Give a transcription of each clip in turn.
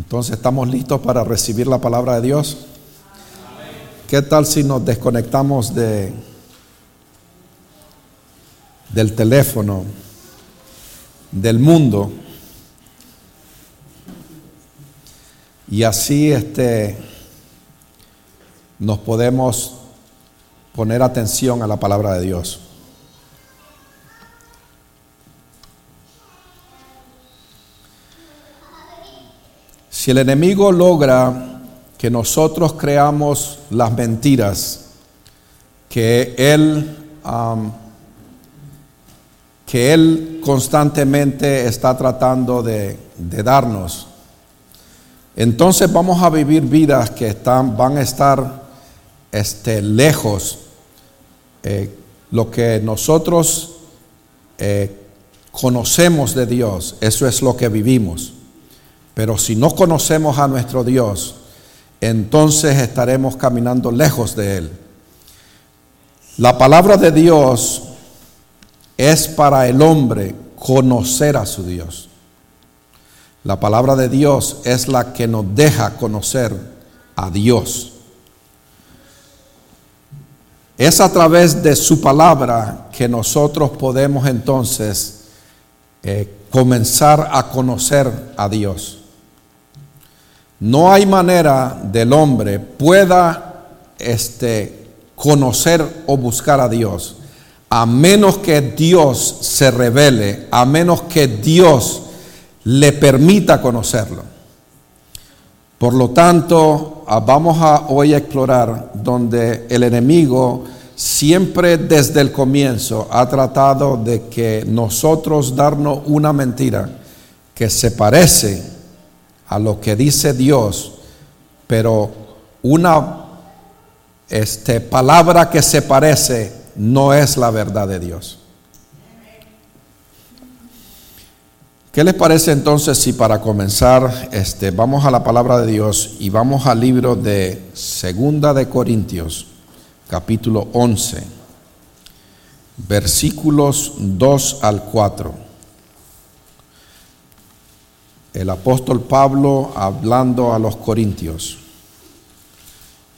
Entonces, ¿estamos listos para recibir la palabra de Dios? ¿Qué tal si nos desconectamos de, del teléfono, del mundo? Y así este, nos podemos poner atención a la palabra de Dios. El enemigo logra que nosotros creamos las mentiras que él, que él constantemente está tratando de, darnos, entonces vamos a vivir vidas que están, van a estar este, lejos. Eh, lo que nosotros eh, conocemos de Dios, eso es lo que vivimos. Pero si no conocemos a nuestro Dios, entonces estaremos caminando lejos de Él. La palabra de Dios es para el hombre conocer a su Dios. La palabra de Dios es la que nos deja conocer a Dios. Es a través de su palabra que nosotros podemos entonces eh, comenzar a conocer a Dios. No hay manera del hombre pueda este, conocer o buscar a Dios a menos que Dios se revele, a menos que Dios le permita conocerlo. Por lo tanto, ah, vamos a hoy a explorar donde el enemigo siempre desde el comienzo ha tratado de que nosotros darnos una mentira que se parece a lo que dice Dios, pero una este, palabra que se parece no es la verdad de Dios. ¿Qué les parece entonces si para comenzar este, vamos a la palabra de Dios y vamos al libro de Segunda de Corintios, capítulo 11, versículos 2 al 4? El apóstol Pablo hablando a los corintios.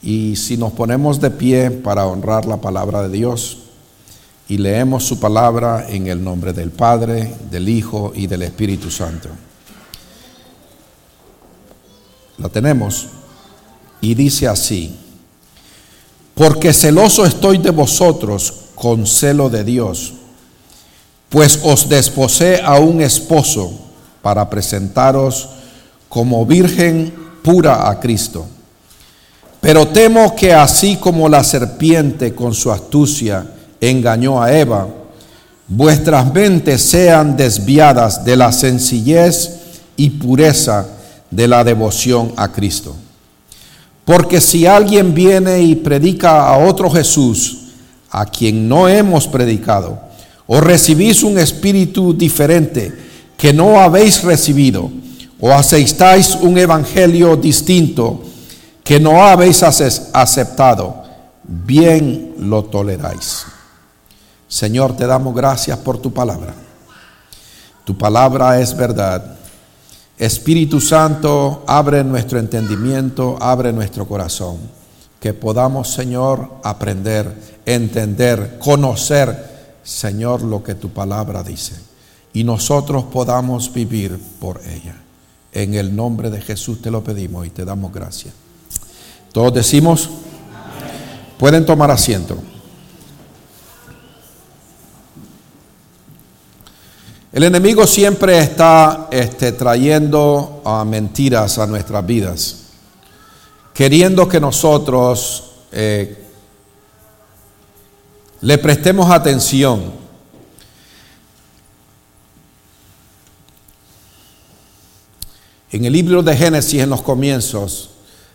Y si nos ponemos de pie para honrar la palabra de Dios y leemos su palabra en el nombre del Padre, del Hijo y del Espíritu Santo. La tenemos y dice así, porque celoso estoy de vosotros con celo de Dios, pues os desposé a un esposo para presentaros como virgen pura a Cristo. Pero temo que así como la serpiente con su astucia engañó a Eva, vuestras mentes sean desviadas de la sencillez y pureza de la devoción a Cristo. Porque si alguien viene y predica a otro Jesús, a quien no hemos predicado, o recibís un espíritu diferente, que no habéis recibido, o aceptáis un evangelio distinto que no habéis aceptado, bien lo toleráis. Señor, te damos gracias por tu palabra. Tu palabra es verdad. Espíritu Santo, abre nuestro entendimiento, abre nuestro corazón. Que podamos, Señor, aprender, entender, conocer, Señor, lo que tu palabra dice y nosotros podamos vivir por ella. En el nombre de Jesús te lo pedimos y te damos gracias. Todos decimos, pueden tomar asiento. El enemigo siempre está este, trayendo uh, mentiras a nuestras vidas, queriendo que nosotros eh, le prestemos atención En el libro de Génesis, en los comienzos,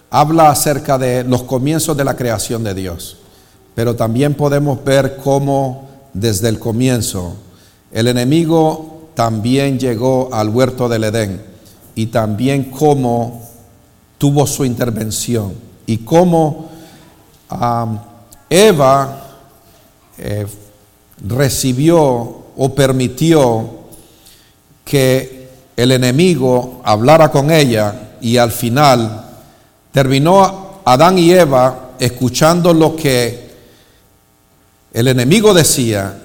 habla acerca de los comienzos de la creación de Dios. Pero también podemos ver cómo desde el comienzo el enemigo también llegó al huerto del Edén y también cómo tuvo su intervención y cómo Eva eh, recibió o permitió que el enemigo hablara con ella y al final terminó Adán y Eva escuchando lo que el enemigo decía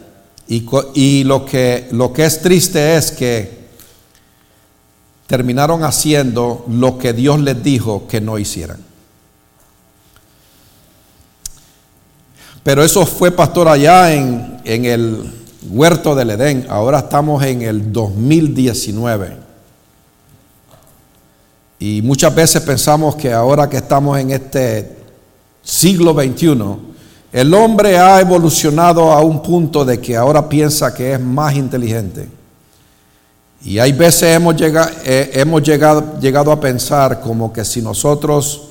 y, y lo, que, lo que es triste es que terminaron haciendo lo que Dios les dijo que no hicieran. Pero eso fue, pastor, allá en, en el huerto del Edén. Ahora estamos en el 2019. Y muchas veces pensamos que ahora que estamos en este siglo XXI, el hombre ha evolucionado a un punto de que ahora piensa que es más inteligente. Y hay veces hemos llegado, eh, hemos llegado, llegado, a pensar como que si nosotros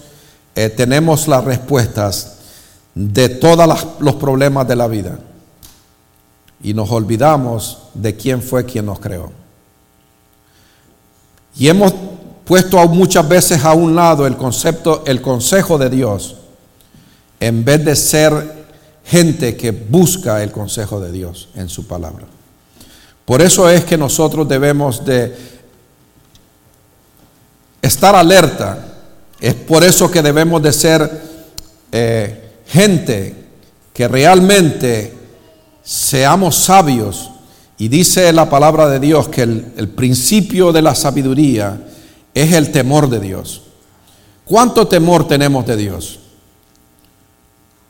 eh, tenemos las respuestas de todos los problemas de la vida y nos olvidamos de quién fue quien nos creó. Y hemos puesto muchas veces a un lado el concepto, el consejo de Dios, en vez de ser gente que busca el consejo de Dios en su palabra. Por eso es que nosotros debemos de estar alerta. Es por eso que debemos de ser eh, gente que realmente seamos sabios. Y dice la palabra de Dios que el, principio de la sabiduría es el temor de Dios. ¿Cuánto temor tenemos de Dios?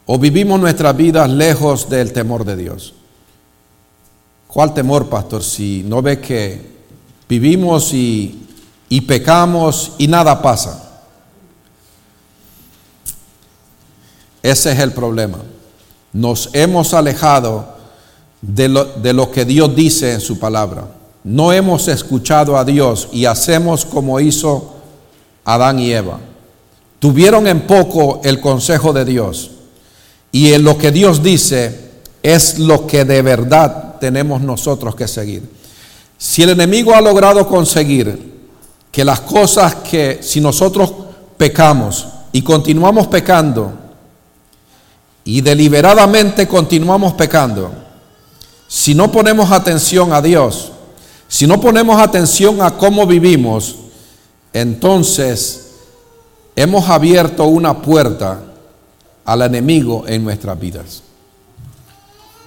¿O vivimos nuestras vidas lejos del temor de Dios? ¿Cuál temor, pastor? Si no ve que vivimos y, y pecamos y nada pasa. Ese es el problema. Nos hemos alejado de lo, de lo que Dios dice en su palabra. No hemos escuchado a Dios y hacemos como hizo Adán y Eva. Tuvieron en poco el consejo de Dios y en lo que Dios dice es lo que de verdad tenemos nosotros que seguir. Si el enemigo ha logrado conseguir que las cosas que si nosotros pecamos y continuamos pecando y deliberadamente continuamos pecando, si no ponemos atención a Dios, si no ponemos atención a cómo vivimos, entonces hemos abierto una puerta al enemigo en nuestras vidas.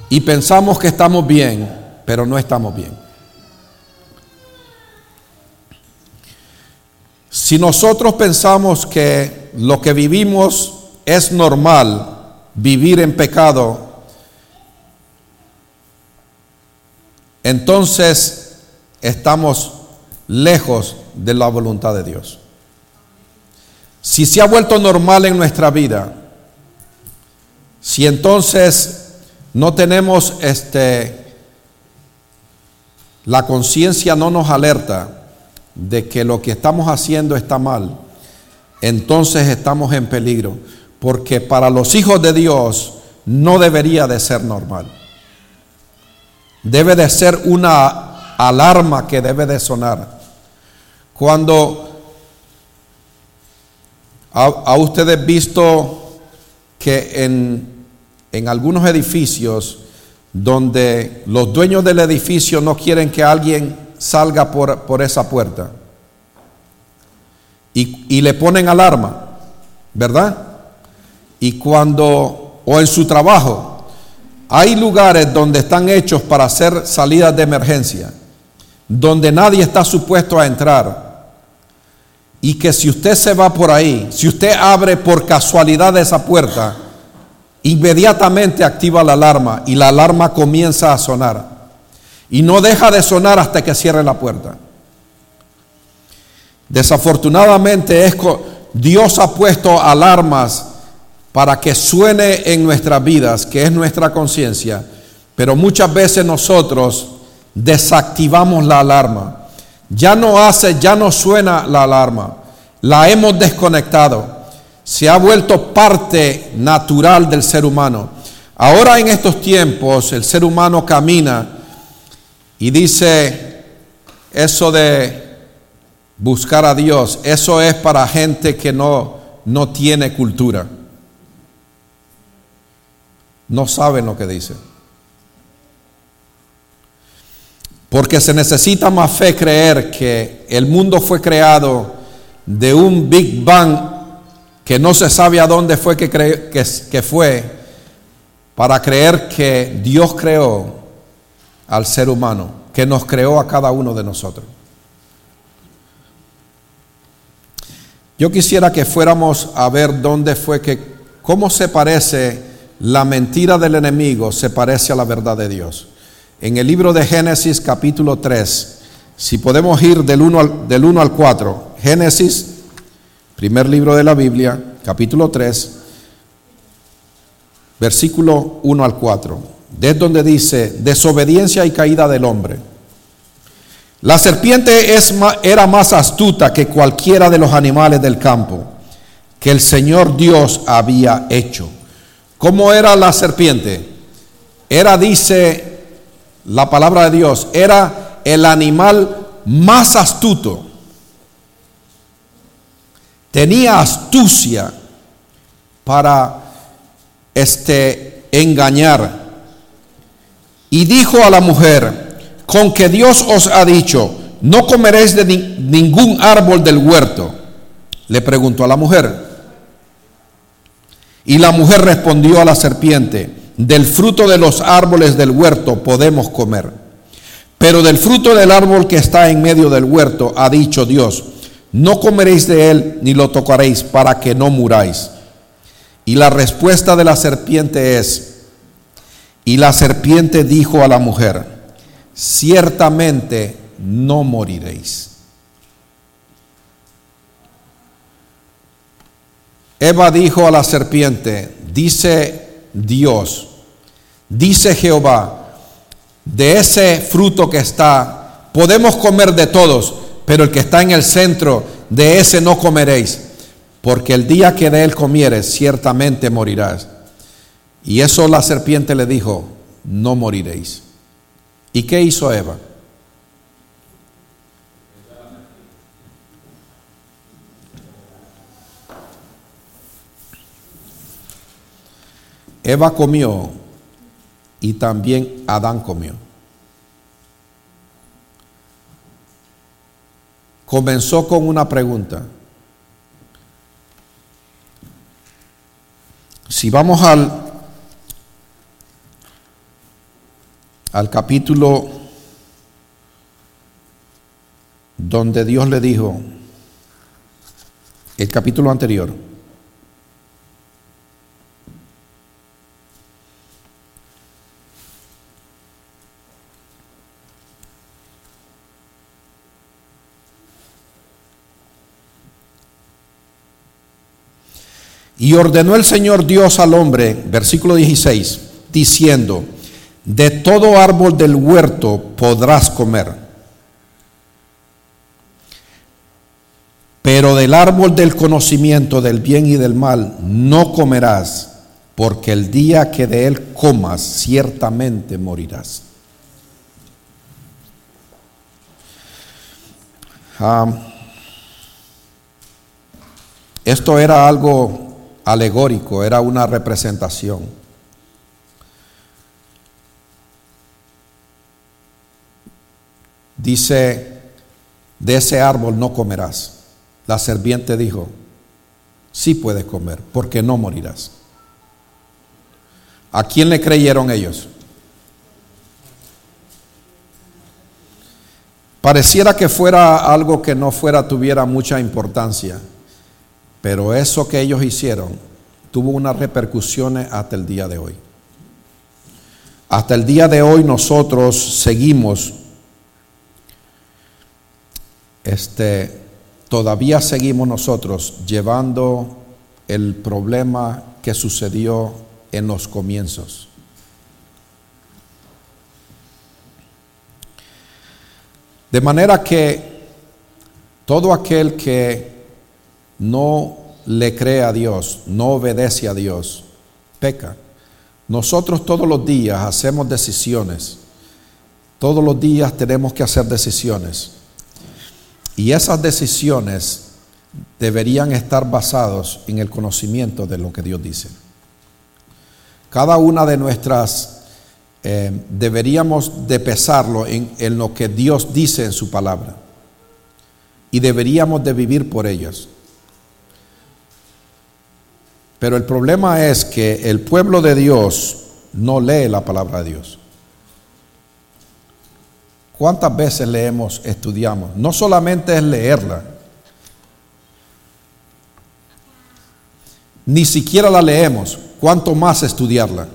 Y pensamos que estamos bien, pero no estamos bien. Si nosotros pensamos que lo que vivimos es normal, vivir en pecado, entonces estamos lejos de la voluntad de Dios. Si se ha vuelto normal en nuestra vida, si entonces no tenemos este la conciencia no nos alerta de que lo que estamos haciendo está mal, entonces estamos en peligro, porque para los hijos de Dios no debería de ser normal. Debe de ser una alarma que debe de sonar. Cuando ha, ustedes visto que en, en algunos edificios donde los dueños del edificio no quieren que alguien salga por, por esa puerta y, y le ponen alarma, ¿verdad? Y cuando, o en su trabajo, hay lugares donde están hechos para hacer salidas de emergencia, donde nadie está supuesto a entrar. Y que si usted se va por ahí, si usted abre por casualidad esa puerta, inmediatamente activa la alarma y la alarma comienza a sonar. Y no deja de sonar hasta que cierre la puerta. Desafortunadamente es Dios ha puesto alarmas para que suene en nuestras vidas, que es nuestra conciencia, pero muchas veces nosotros desactivamos la alarma. Ya no hace, ya no suena la alarma. La hemos desconectado. Se ha vuelto parte natural del ser humano. Ahora en estos tiempos el ser humano camina y dice eso de buscar a Dios, eso es para gente que no, no tiene cultura no saben lo que dicen. Porque se necesita más fe creer que el mundo fue creado de un Big Bang que no se sabe a dónde fue que, que fue, para creer que Dios creó al ser humano, que nos creó a cada uno de nosotros. Yo quisiera que fuéramos a ver dónde fue que, cómo se parece la mentira del enemigo, se parece a la verdad de Dios. En el libro de Génesis capítulo 3, si podemos ir del 1 al, del 1 al 4, Génesis, primer libro de la Biblia, capítulo 3, versículo 1 al 4, desde donde dice, desobediencia y caída del hombre. La serpiente era más astuta que cualquiera de los animales del campo que el Señor Dios había hecho. ¿Cómo era la serpiente? Era, dice la palabra de Dios, era el animal más astuto. Tenía astucia para este engañar. Y dijo a la mujer, con que Dios os ha dicho, no comeréis de ningún árbol del huerto? Le preguntó a la mujer. Y la mujer respondió a la serpiente, del fruto de los árboles del huerto podemos comer. Pero del fruto del árbol que está en medio del huerto ha dicho Dios, no comeréis de él ni lo tocaréis para que no muráis. Y la respuesta de la serpiente es, y la serpiente dijo a la mujer, ciertamente no moriréis. Eva dijo a la serpiente, dice Dios, dice Jehová, de ese fruto que está, podemos comer de todos, pero el que está en el centro, de ese no comeréis, porque el día que de él comieres, ciertamente morirás. Y eso la serpiente le dijo, no moriréis. ¿Y qué hizo Eva? Eva comió y también Adán comió. Comenzó con una pregunta. Si vamos al al capítulo donde Dios le dijo, el capítulo anterior, Y ordenó el Señor Dios al hombre, versículo 16, diciendo, de todo árbol del huerto podrás comer, pero del árbol del conocimiento del bien y del mal no comerás, porque el día que de él comas ciertamente morirás. Ah, esto era algo alegórico, era una representación. Dice, de ese árbol no comerás. La serpiente dijo, sí puedes comer, porque no morirás. ¿A quién le creyeron ellos? Pareciera que fuera algo que no fuera, tuviera mucha importancia, pero eso que ellos hicieron tuvo unas repercusiones hasta el día de hoy. Hasta el día de hoy nosotros seguimos este, todavía seguimos nosotros llevando el problema que sucedió en los comienzos. De manera que todo aquel que no le cree a Dios, no obedece a Dios, peca. Nosotros todos los días hacemos decisiones. Todos los días tenemos que hacer decisiones. Y esas decisiones deberían estar basadas en el conocimiento de lo que Dios dice. Cada una de nuestras eh, deberíamos de pesarlo en, en lo que Dios dice en su palabra. y deberíamos de vivir por ellas. Pero el problema es que el pueblo de Dios no lee la palabra de Dios. ¿Cuántas veces leemos, estudiamos? No solamente es leerla, ni siquiera la leemos, cuánto más estudiarla.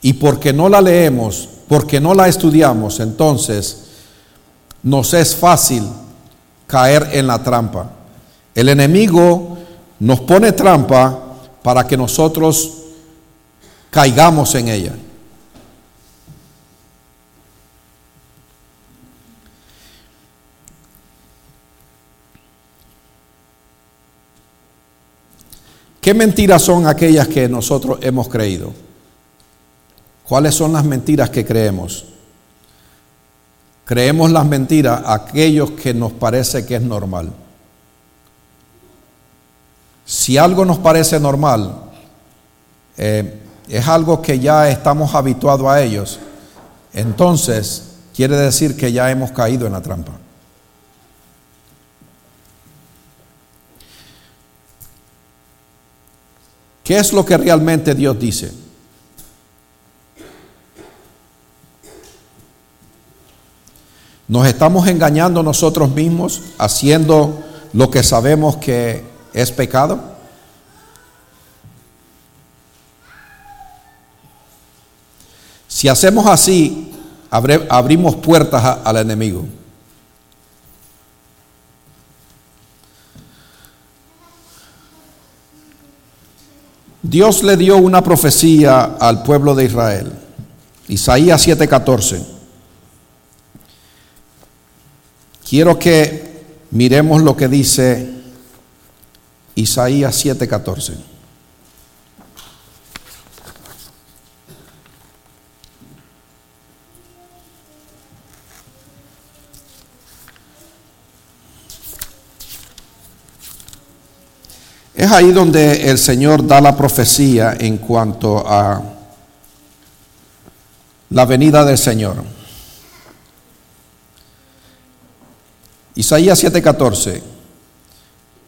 Y porque no la leemos, porque no la estudiamos, entonces nos es fácil caer en la trampa. El enemigo nos pone trampa para que nosotros caigamos en ella. ¿Qué mentiras son aquellas que nosotros hemos creído? ¿Cuáles son las mentiras que creemos? Creemos las mentiras aquellos que nos parece que es normal. Si algo nos parece normal, eh, es algo que ya estamos habituados a ellos, entonces quiere decir que ya hemos caído en la trampa. ¿Qué es lo que realmente Dios dice? Nos estamos engañando nosotros mismos haciendo lo que sabemos que es pecado. Si hacemos así, abrimos puertas al enemigo. Dios le dio una profecía al pueblo de Israel. Isaías 7:14. Quiero que miremos lo que dice Isaías 7:14. Es ahí donde el Señor da la profecía en cuanto a la venida del Señor. Isaías 7:14.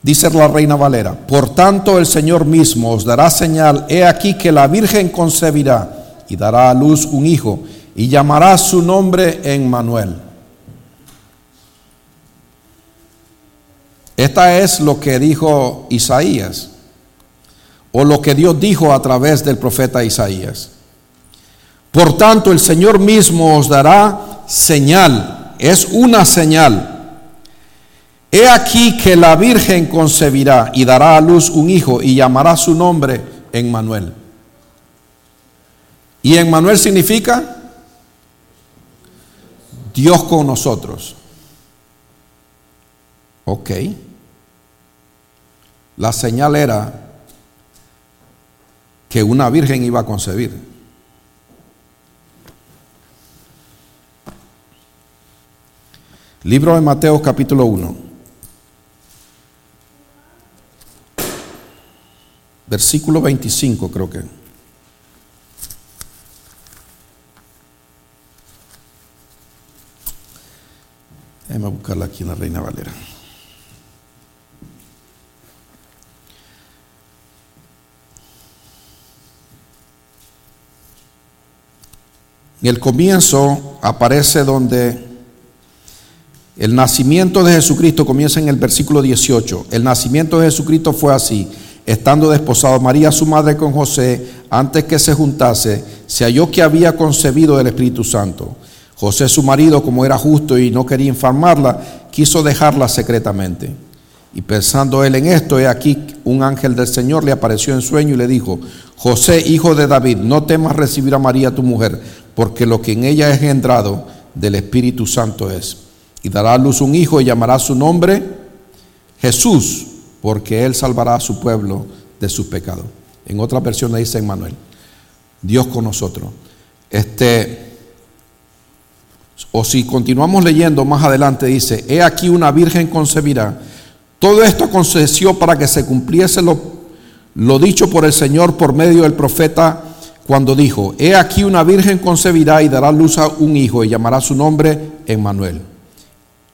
Dice la reina Valera, por tanto el Señor mismo os dará señal, he aquí que la Virgen concebirá y dará a luz un hijo y llamará su nombre Emmanuel. Esta es lo que dijo Isaías, o lo que Dios dijo a través del profeta Isaías. Por tanto, el Señor mismo os dará señal, es una señal He aquí que la Virgen concebirá y dará a luz un hijo y llamará su nombre Emmanuel. Y Emmanuel significa Dios con nosotros. Ok. La señal era que una virgen iba a concebir. Libro de Mateo capítulo 1. Versículo 25 creo que. Déjame buscarla aquí en la Reina Valera. En el comienzo aparece donde el nacimiento de Jesucristo comienza en el versículo 18. El nacimiento de Jesucristo fue así estando desposado María su madre con José, antes que se juntase, se halló que había concebido del Espíritu Santo. José su marido, como era justo y no quería infamarla, quiso dejarla secretamente. Y pensando él en esto, he aquí un ángel del Señor le apareció en sueño y le dijo, José, hijo de David, no temas recibir a María tu mujer, porque lo que en ella es engendrado del Espíritu Santo es. Y dará a luz un hijo y llamará su nombre Jesús porque Él salvará a su pueblo de sus pecados. En otra versión le dice Emmanuel, Dios con nosotros. Este, o si continuamos leyendo más adelante, dice, he aquí una virgen concebirá. Todo esto aconteció para que se cumpliese lo, lo dicho por el Señor por medio del profeta cuando dijo, he aquí una virgen concebirá y dará luz a un hijo y llamará su nombre Emmanuel,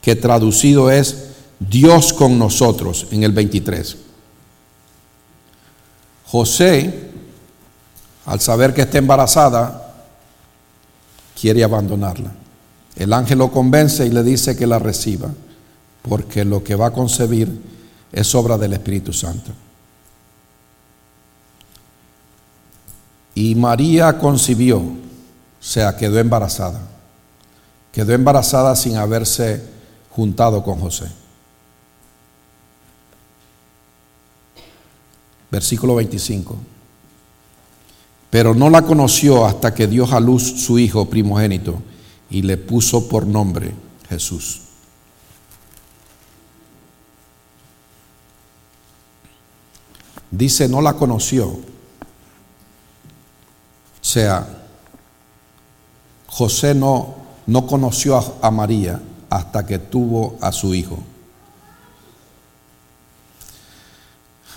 que traducido es Dios con nosotros en el 23. José, al saber que está embarazada, quiere abandonarla. El ángel lo convence y le dice que la reciba, porque lo que va a concebir es obra del Espíritu Santo. Y María concibió, o sea, quedó embarazada. Quedó embarazada sin haberse juntado con José. Versículo 25. Pero no la conoció hasta que dio a luz su hijo primogénito y le puso por nombre Jesús. Dice, no la conoció. O sea, José no, no conoció a, a María hasta que tuvo a su hijo.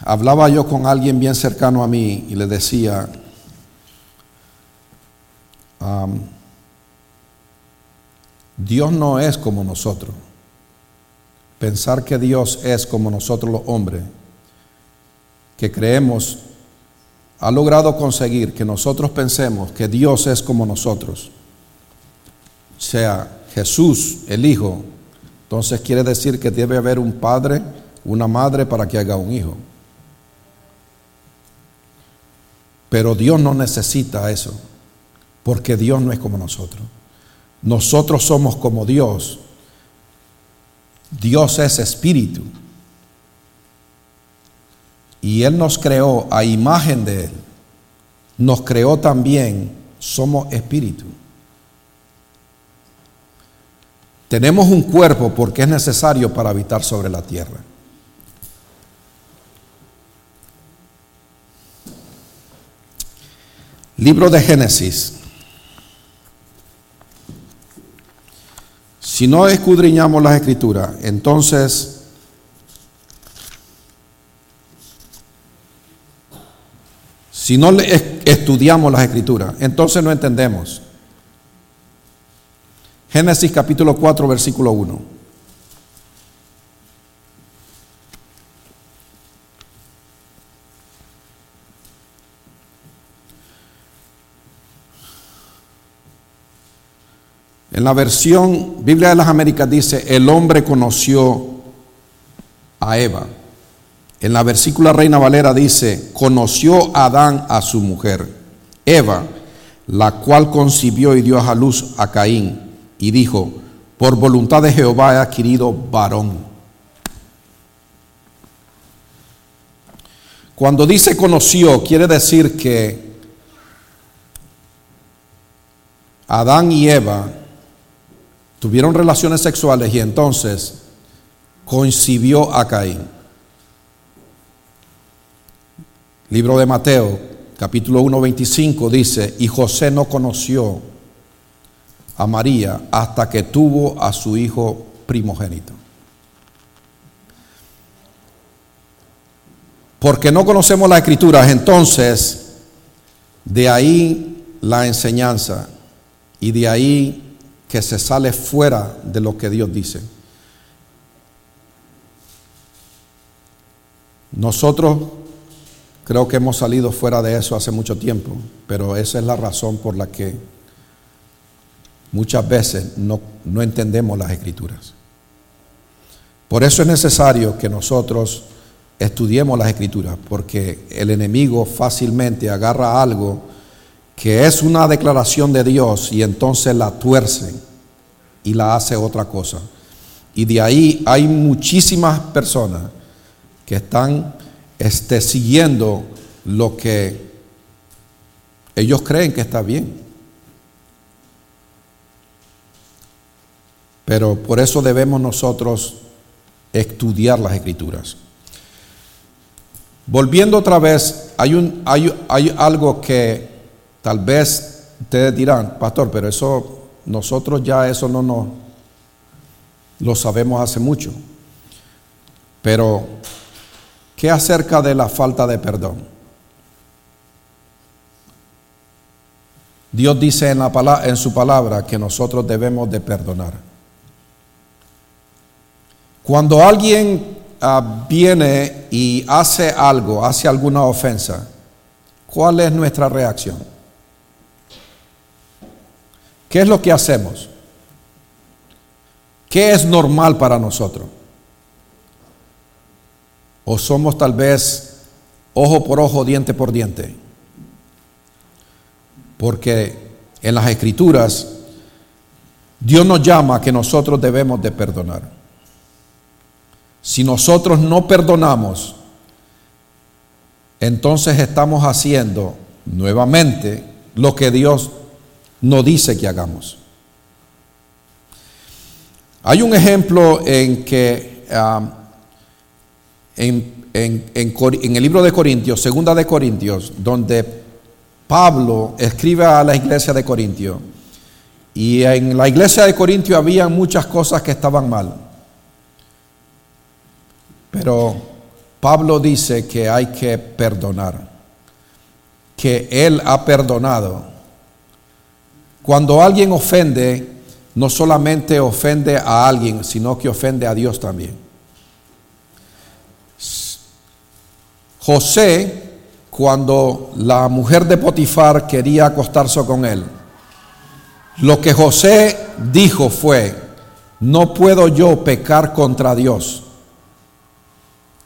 Hablaba yo con alguien bien cercano a mí y le decía, Dios no es como nosotros. Pensar que Dios es como nosotros los hombres, que creemos, ha logrado conseguir que nosotros pensemos que Dios es como nosotros. O sea, Jesús, el Hijo, entonces quiere decir que debe haber un padre, una madre para que haga un hijo. Pero Dios no necesita eso, porque Dios no es como nosotros. Nosotros somos como Dios. Dios es espíritu. Y Él nos creó a imagen de Él. Nos creó también, somos espíritu. Tenemos un cuerpo porque es necesario para habitar sobre la tierra. Libro de Génesis. Si no escudriñamos las escrituras, entonces si no estudiamos las escrituras, entonces no entendemos. Génesis capítulo 4, versículo 1. En la versión Biblia de las Américas dice, el hombre conoció a Eva. En la versícula Reina Valera dice, conoció Adán a su mujer, Eva, la cual concibió y dio a luz a Caín, y dijo, por voluntad de Jehová he adquirido varón. Cuando dice conoció, quiere decir que Adán y Eva tuvieron relaciones sexuales y entonces concibió a Caín. Libro de Mateo, capítulo 1, 25 dice, y José no conoció a María hasta que tuvo a su hijo primogénito. Porque no conocemos las escrituras, entonces de ahí la enseñanza y de ahí que se sale fuera de lo que Dios dice. Nosotros creo que hemos salido fuera de eso hace mucho tiempo, pero esa es la razón por la que muchas veces no, no entendemos las escrituras. Por eso es necesario que nosotros estudiemos las escrituras, porque el enemigo fácilmente agarra algo que es una declaración de Dios y entonces la tuerce y la hace otra cosa. Y de ahí hay muchísimas personas que están este, siguiendo lo que ellos creen que está bien. Pero por eso debemos nosotros estudiar las escrituras. Volviendo otra vez, hay, un, hay, hay algo que Tal vez ustedes dirán, pastor, pero eso nosotros ya eso no nos lo sabemos hace mucho. Pero ¿qué acerca de la falta de perdón? Dios dice en, la, en su palabra que nosotros debemos de perdonar. Cuando alguien ah, viene y hace algo, hace alguna ofensa, ¿cuál es nuestra reacción? ¿Qué es lo que hacemos? ¿Qué es normal para nosotros? ¿O somos tal vez ojo por ojo, diente por diente? Porque en las escrituras Dios nos llama a que nosotros debemos de perdonar. Si nosotros no perdonamos, entonces estamos haciendo nuevamente lo que Dios nos dice que hagamos. Hay un ejemplo en que um, en, en, el libro de Corintios, segunda de Corintios, donde Pablo escribe a la iglesia de Corintios, y en la iglesia de Corintios había muchas cosas que estaban mal. Pero Pablo dice que hay que perdonar, que él ha perdonado. Cuando alguien ofende, no solamente ofende a alguien, sino que ofende a Dios también. José, cuando la mujer de Potifar quería acostarse con él, lo que José dijo fue, no puedo yo pecar contra Dios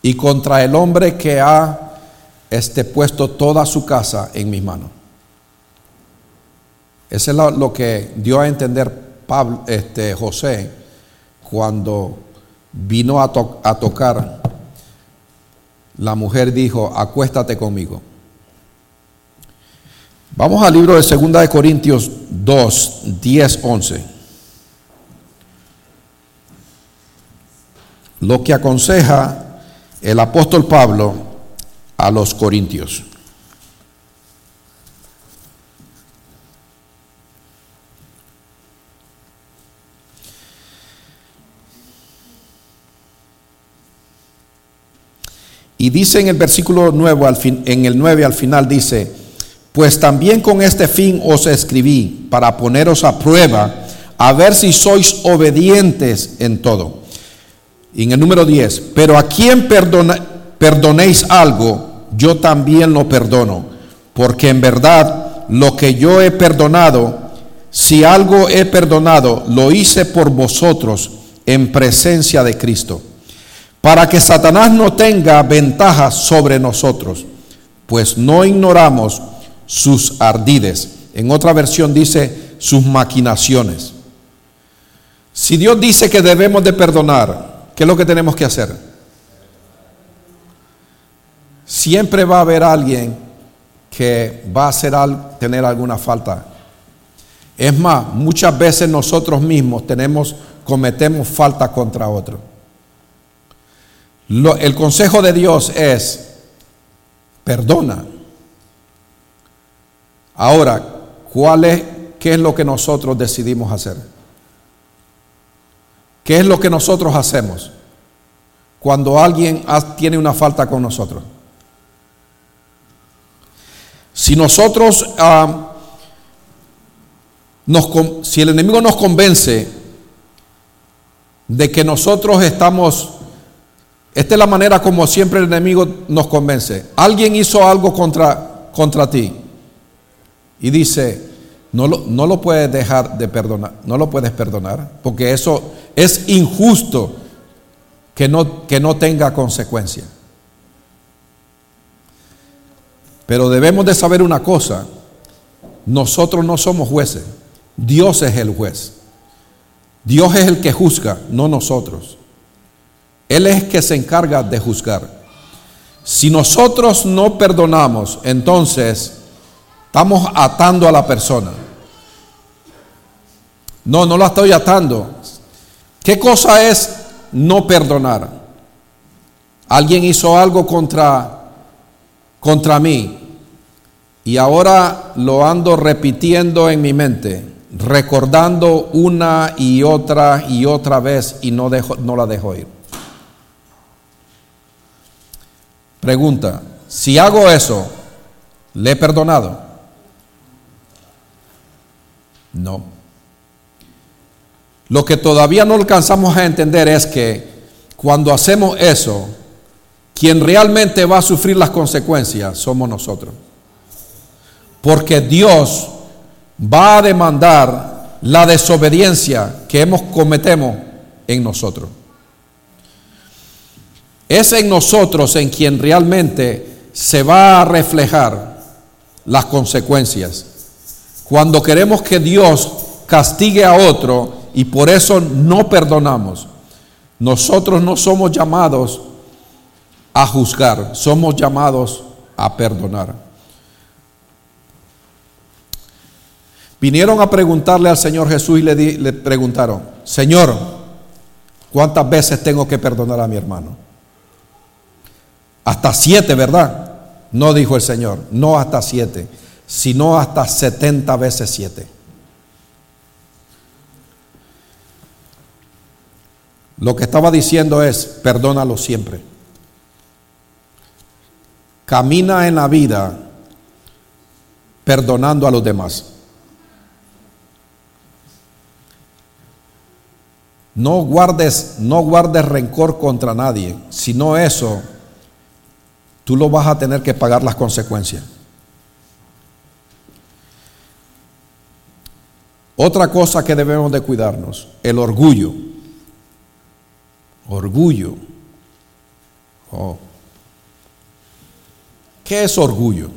y contra el hombre que ha este, puesto toda su casa en mis manos. Eso es lo, que dio a entender Pablo, este, José cuando vino a, tocar. La mujer dijo, acuéstate conmigo. Vamos al libro de 2 de Corintios 2, 10, 11. Lo que aconseja el apóstol Pablo a los corintios. Y dice en el versículo 9 al fin, en el 9 al final dice, pues también con este fin os escribí para poneros a prueba a ver si sois obedientes en todo. Y en el número 10, pero a quien perdonéis algo, yo también lo perdono, porque en verdad lo que yo he perdonado, si algo he perdonado, lo hice por vosotros en presencia de Cristo, para que Satanás no tenga ventaja sobre nosotros, pues no ignoramos sus ardides. En otra versión dice sus maquinaciones. Si Dios dice que debemos de perdonar, ¿qué es lo que tenemos que hacer? Siempre va a haber alguien que va a hacer tener alguna falta. Es más, muchas veces nosotros mismos tenemos, cometemos falta contra otro. El consejo de Dios es, perdona. Ahora, ¿cuál es, ¿qué es lo que nosotros decidimos hacer? ¿Qué es lo que nosotros hacemos cuando alguien tiene una falta con nosotros? Si nosotros, ah, si el enemigo nos convence de que nosotros estamos, esta es la manera como siempre el enemigo nos convence. Alguien hizo algo contra, contra ti y dice, no lo, no lo puedes dejar de perdonar, no lo puedes perdonar, porque eso es injusto que no, que no tenga consecuencia. Pero debemos de saber una cosa, nosotros no somos jueces, Dios es el juez. Dios es el que juzga, no nosotros. Él es que se encarga de juzgar. Si nosotros no perdonamos, entonces Estamos atando a la persona. No, no la estoy atando. ¿Qué cosa es no perdonar? Alguien hizo algo contra, contra mí y ahora lo ando repitiendo en mi mente, recordando una y otra y otra vez y no, dejo, no la dejo ir. Pregunta, si hago eso, ¿le he perdonado? No. Lo que todavía no alcanzamos a entender es que cuando hacemos eso, quien realmente va a sufrir las consecuencias somos nosotros. Porque Dios va a demandar la desobediencia que hemos cometemos en nosotros. Es en nosotros en quien realmente se va a reflejar las consecuencias. Cuando queremos que Dios castigue a otro y por eso no perdonamos, nosotros no somos llamados a juzgar, somos llamados a perdonar. Vinieron a preguntarle al Señor Jesús y le, le preguntaron, Señor, ¿cuántas veces tengo que perdonar a mi hermano? Hasta siete, ¿verdad? No dijo el Señor, no hasta siete, sino hasta setenta veces siete. Lo que estaba diciendo es, perdónalo siempre. Camina en la vida perdonando a los demás. No guardes, no guardes rencor contra nadie, sino eso tú lo vas a tener que pagar las consecuencias. Otra cosa que debemos de cuidarnos, el orgullo. Orgullo. Oh. ¿Qué es orgullo?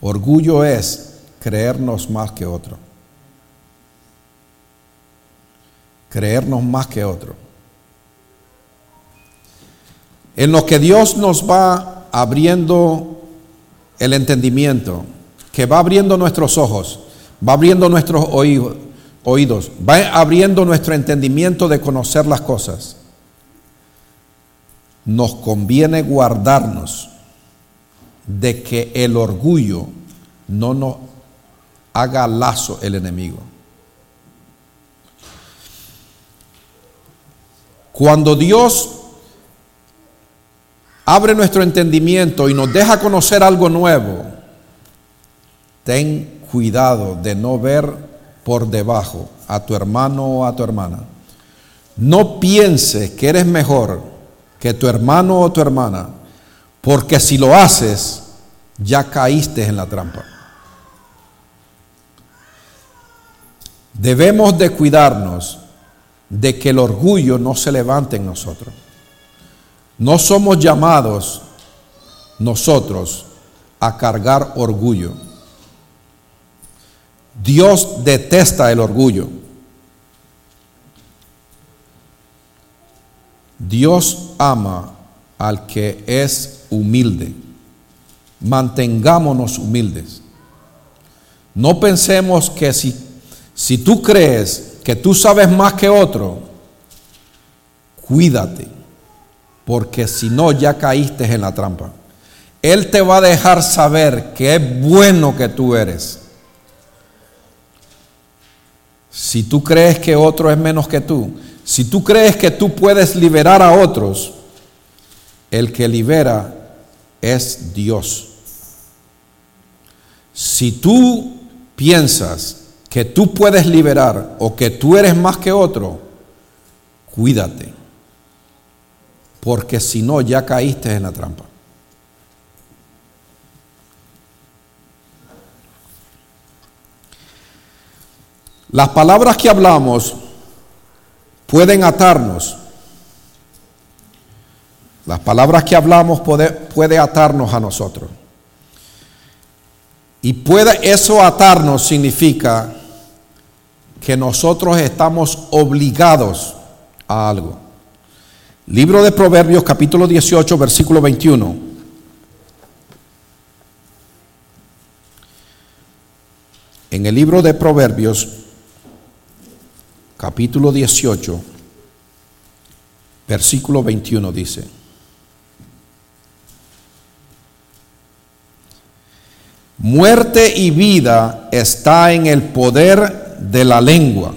Orgullo es creernos más que otro. Creernos más que otro. En lo que Dios nos va abriendo el entendimiento, que va abriendo nuestros ojos, va abriendo nuestros oídos, va abriendo nuestro entendimiento de conocer las cosas. Nos conviene guardarnos de que el orgullo no nos haga lazo el enemigo. Cuando Dios abre nuestro entendimiento y nos deja conocer algo nuevo, ten cuidado de no ver por debajo a tu hermano o a tu hermana. No pienses que eres mejor que tu hermano o tu hermana, porque si lo haces, ya caíste en la trampa. Debemos de cuidarnos de que el orgullo no se levante en nosotros. No somos llamados nosotros a cargar orgullo. Dios detesta el orgullo. Dios ama al que es humilde. Mantengámonos humildes. No pensemos que si, si tú crees que tú sabes más que otro, cuídate, porque si no ya caíste en la trampa. Él te va a dejar saber que es bueno que tú eres. Si tú crees que otro es menos que tú, si tú crees que tú puedes liberar a otros, el que libera es Dios. Si tú piensas que tú puedes liberar o que tú eres más que otro, cuídate. Porque si no, ya caíste en la trampa. Las palabras que hablamos pueden atarnos. Las palabras que hablamos puede, puede atarnos a nosotros. Y puede eso atarnos significa que nosotros estamos obligados a algo. Libro de Proverbios capítulo 18 versículo 21. En el libro de Proverbios capítulo 18 versículo 21 dice, Muerte y vida está en el poder de la lengua,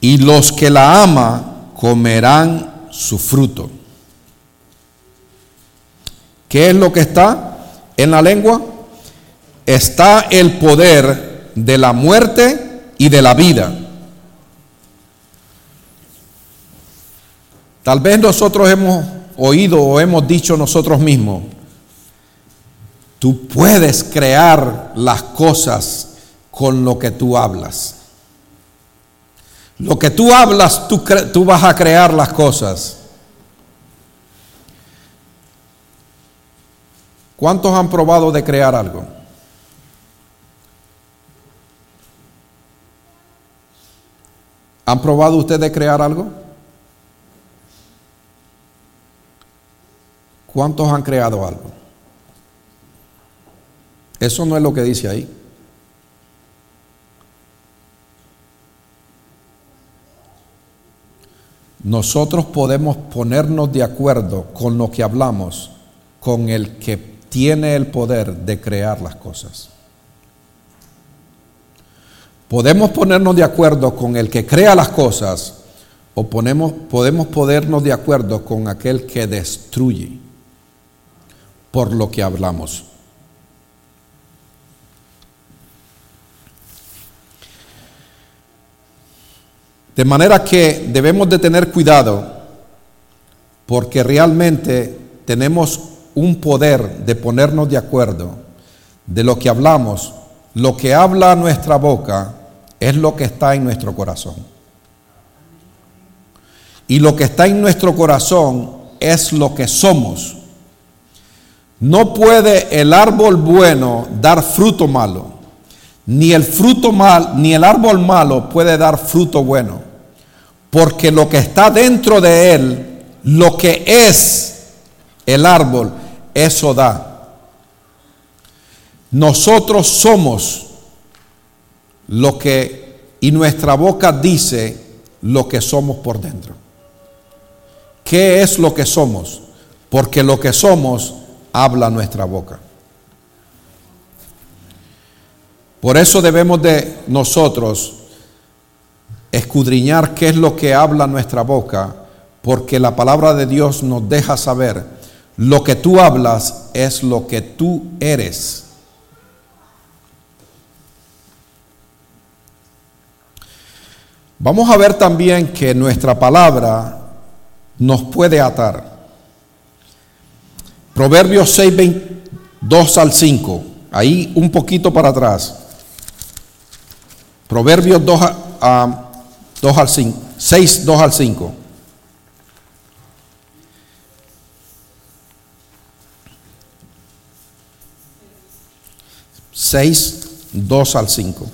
y los que la ama comerán su fruto. ¿Qué es lo que está en la lengua? está el poder de la muerte y de la vida. Tal vez nosotros hemos oído o hemos dicho nosotros mismos, tú puedes crear las cosas con lo que tú hablas. Lo que tú hablas, tú, tú vas a crear las cosas. ¿Cuántos han probado de crear algo? ¿Han probado ustedes de crear algo? ¿Cuántos han creado algo? Eso no es lo que dice ahí. Nosotros podemos ponernos de acuerdo con lo que hablamos, con el que tiene el poder de crear las cosas. Podemos ponernos de acuerdo con el que crea las cosas o podemos ponernos de acuerdo con aquel que destruye por lo que hablamos. De manera que debemos de tener cuidado porque realmente tenemos un poder de ponernos de acuerdo de lo que hablamos. Lo que habla nuestra boca es lo que está en nuestro corazón. Y lo que está en nuestro corazón es lo que somos. No puede el árbol bueno dar fruto malo, ni el fruto mal, ni el árbol malo puede dar fruto bueno, porque lo que está dentro de él, lo que es el árbol, eso da. Nosotros somos lo que y nuestra boca dice lo que somos por dentro. ¿Qué es lo que somos? Porque lo que somos habla nuestra boca. Por eso debemos de nosotros escudriñar qué es lo que habla nuestra boca, porque la palabra de Dios nos deja saber lo que tú hablas es lo que tú eres. Vamos a ver también que nuestra palabra nos puede atar. Proverbios 6, 2 al 5. Ahí un poquito para atrás. Proverbios 2, a, 2 al 5. 6, 2 al 5. Seis, dos al cinco.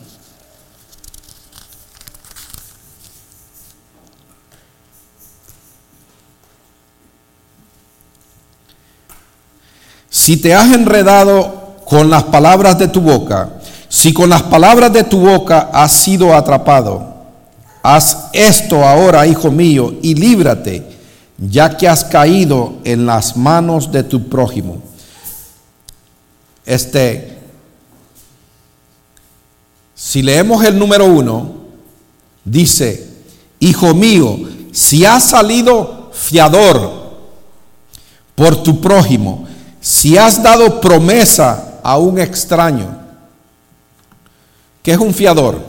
Si te has enredado con las palabras de tu boca, si con las palabras de tu boca has sido atrapado, haz esto ahora, hijo mío, y líbrate, ya que has caído en las manos de tu prójimo. Este, si leemos el número uno, dice, hijo mío, si has salido fiador por tu prójimo, si has dado promesa a un extraño, que es un fiador?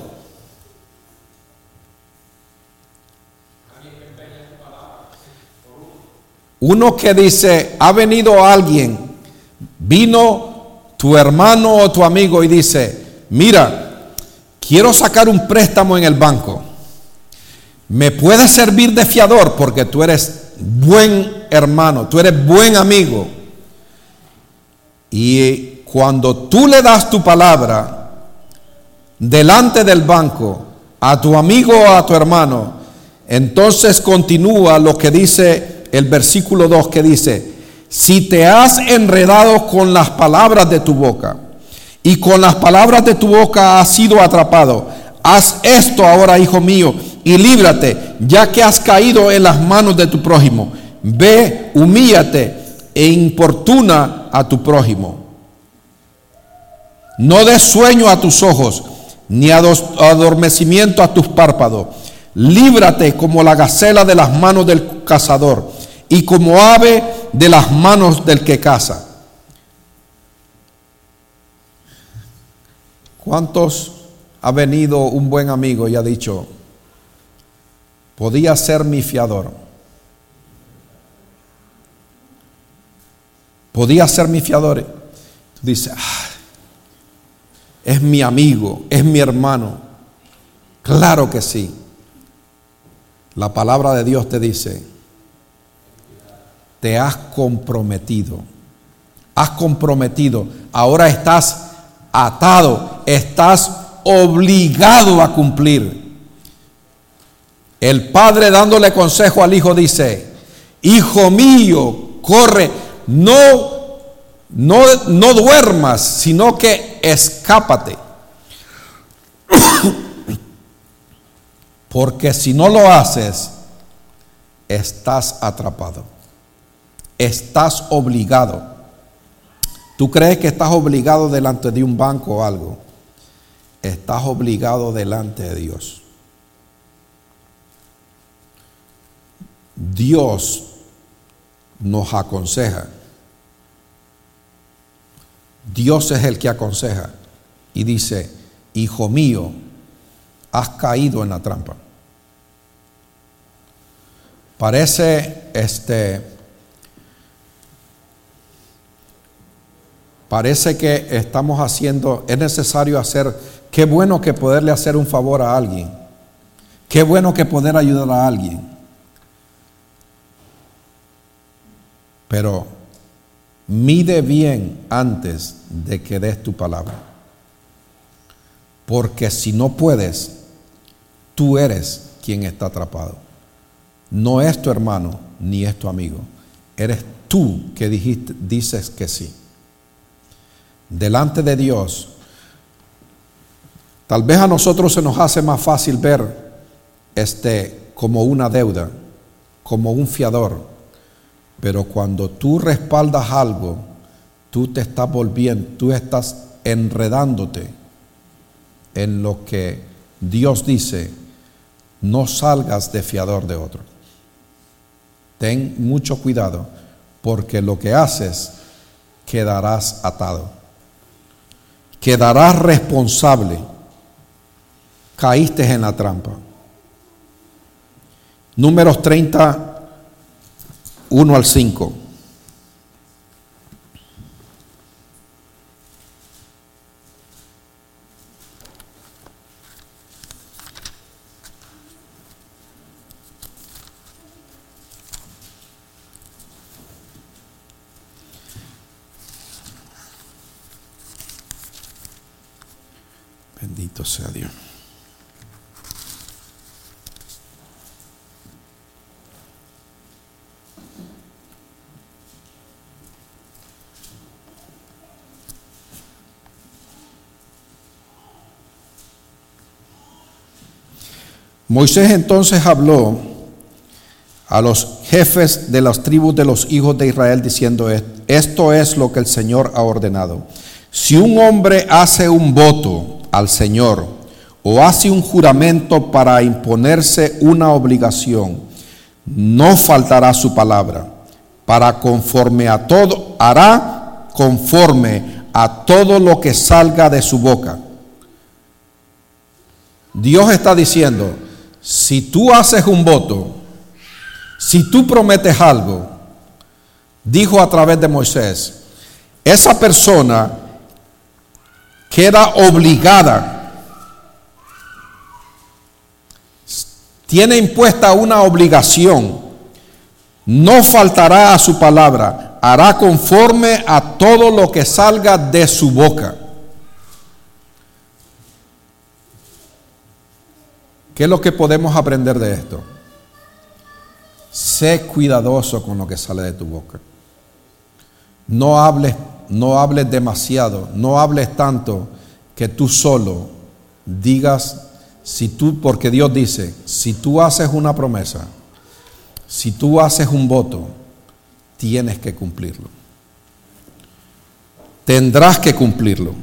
Uno que dice, ha venido alguien, vino tu hermano o tu amigo y dice, mira, quiero sacar un préstamo en el banco. ¿Me puedes servir de fiador? Porque tú eres buen hermano, tú eres buen amigo. Y cuando tú le das tu palabra delante del banco a tu amigo o a tu hermano, entonces continúa lo que dice el versículo 2 que dice, si te has enredado con las palabras de tu boca y con las palabras de tu boca has sido atrapado, haz esto ahora, hijo mío, y líbrate, ya que has caído en las manos de tu prójimo. Ve, humíllate e importuna a tu prójimo. No des sueño a tus ojos, ni adormecimiento a tus párpados. Líbrate como la gacela de las manos del cazador y como ave de las manos del que caza. ¿Cuántos ha venido un buen amigo y ha dicho, podía ser mi fiador? Podía ser mi fiador. Tú dices, ah, es mi amigo, es mi hermano. Claro que sí. La palabra de Dios te dice, te has comprometido. Has comprometido. Ahora estás atado, estás obligado a cumplir. El padre dándole consejo al hijo dice, hijo mío, corre, no, no, no duermas, sino que escápate. Porque si no lo haces, estás atrapado. Estás obligado. ¿Tú crees que estás obligado delante de un banco o algo? Estás obligado delante de Dios. Dios nos aconseja. Dios es el que aconseja y dice, hijo mío, has caído en la trampa. Parece este Parece que estamos haciendo, es necesario hacer, qué bueno que poderle hacer un favor a alguien. Qué bueno que poder ayudar a alguien. Pero mide bien antes de que des tu palabra. Porque si no puedes, tú eres quien está atrapado. No es tu hermano ni es tu amigo. Eres tú que dijiste, dices que sí delante de Dios, tal vez a nosotros se nos hace más fácil ver este como una deuda, como un fiador, pero cuando tú respaldas algo, tú te estás volviendo, tú estás enredándote en lo que Dios dice, no salgas de fiador de otro. Ten mucho cuidado, porque lo que haces quedarás atado quedarás responsable. Caíste en la trampa. Números 30, 1 al 5. Bendito sea Dios. Moisés entonces habló a los jefes de las tribus de los hijos de Israel diciendo, esto es lo que el Señor ha ordenado. Si un hombre hace un voto al Señor o hace un juramento para imponerse una obligación, no faltará su palabra, para conforme a todo, hará conforme a todo lo que salga de su boca. Dios está diciendo, si tú haces un voto, si tú prometes algo, dijo a través de Moisés, esa persona queda obligada. Tiene impuesta una obligación. No faltará a su palabra. Hará conforme a todo lo que salga de su boca. ¿Qué es lo que podemos aprender de esto? Sé cuidadoso con lo que sale de tu boca. No hables no hables demasiado, no hables tanto que tú solo digas, si tú, porque Dios dice, si tú haces una promesa, si tú haces un voto, tienes que cumplirlo. Tendrás que cumplirlo.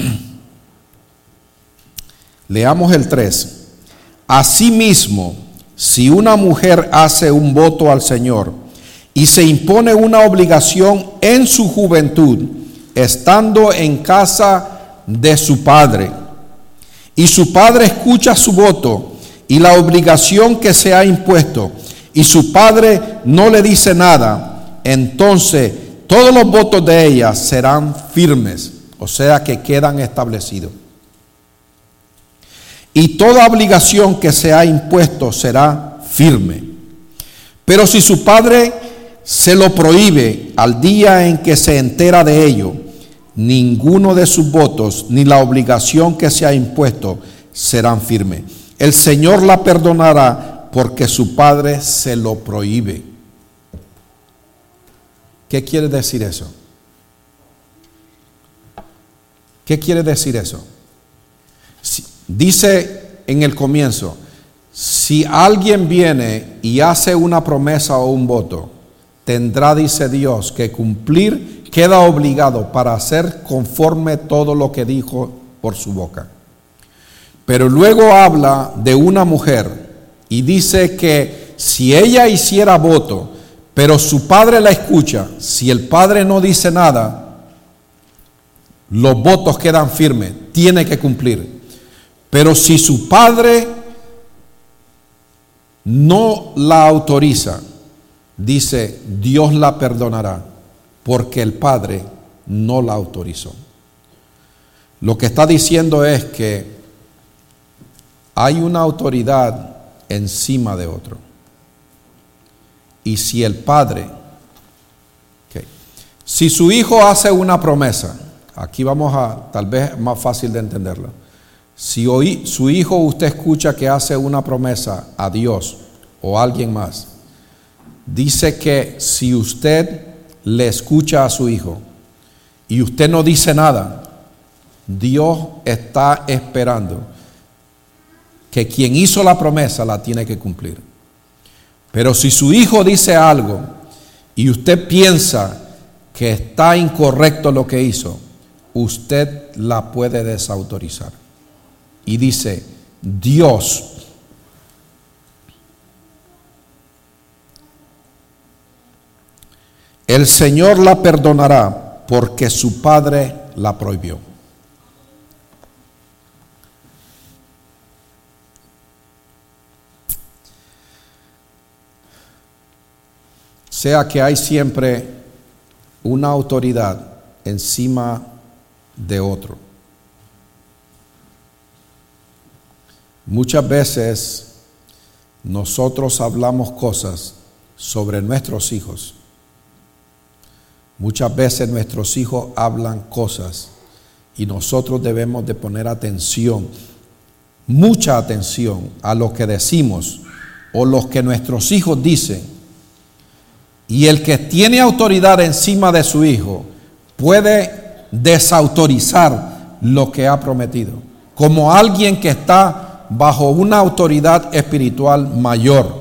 Leamos el 3. Asimismo, si una mujer hace un voto al Señor y se impone una obligación en su juventud, estando en casa de su padre. Y su padre escucha su voto y la obligación que se ha impuesto, y su padre no le dice nada, entonces todos los votos de ella serán firmes, o sea que quedan establecidos. Y toda obligación que se ha impuesto será firme. Pero si su padre se lo prohíbe al día en que se entera de ello, ninguno de sus votos ni la obligación que se ha impuesto serán firmes. El Señor la perdonará porque su padre se lo prohíbe. ¿Qué quiere decir eso? ¿Qué quiere decir eso? dice en el comienzo, si alguien viene y hace una promesa o un voto, tendrá, dice Dios, que cumplir, queda obligado para hacer conforme todo lo que dijo por su boca. Pero luego habla de una mujer y dice que si ella hiciera voto, pero su padre la escucha, si el padre no dice nada, los votos quedan firmes, tiene que cumplir. Pero si su padre no la autoriza, dice, Dios la perdonará, porque el Padre no la autorizó. Lo que está diciendo es que hay una autoridad encima de otro. Y si el Padre, si su hijo hace una promesa, aquí vamos a, tal vez más fácil de entenderla. Si su hijo usted escucha que hace una promesa a Dios o a alguien más, dice que si usted le escucha a su hijo y usted no dice nada, Dios está esperando que quien hizo la promesa la tiene que cumplir. Pero si su hijo dice algo y usted piensa que está incorrecto lo que hizo, usted la puede desautorizar. Y dice, Dios el Señor la perdonará porque su padre la prohibió. Sea que hay siempre una autoridad encima de otro. Muchas veces nosotros hablamos cosas sobre nuestros hijos Muchas veces nuestros hijos hablan cosas y nosotros debemos de poner atención, mucha atención a lo que decimos o lo que nuestros hijos dicen. Y el que tiene autoridad encima de su hijo puede desautorizar lo que ha prometido, como alguien que está bajo una autoridad espiritual mayor.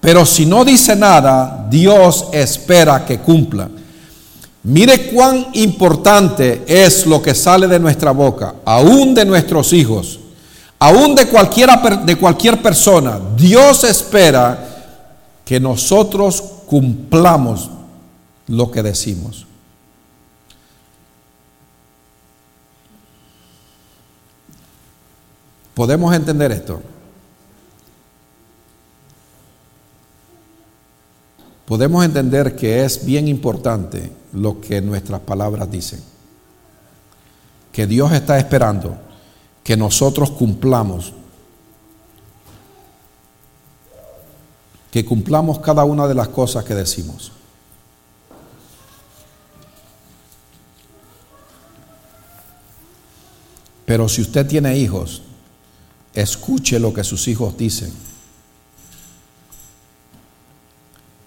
Pero si no dice nada, Dios espera que cumpla. Mire cuán importante es lo que sale de nuestra boca, aún de nuestros hijos, aún de, cualquiera, de cualquier persona. Dios espera que nosotros cumplamos lo que decimos. ¿Podemos entender esto? podemos entender que es bien importante lo que nuestras palabras dicen. Que Dios está esperando que nosotros cumplamos, que cumplamos cada una de las cosas que decimos. Pero si usted tiene hijos, escuche lo que sus hijos dicen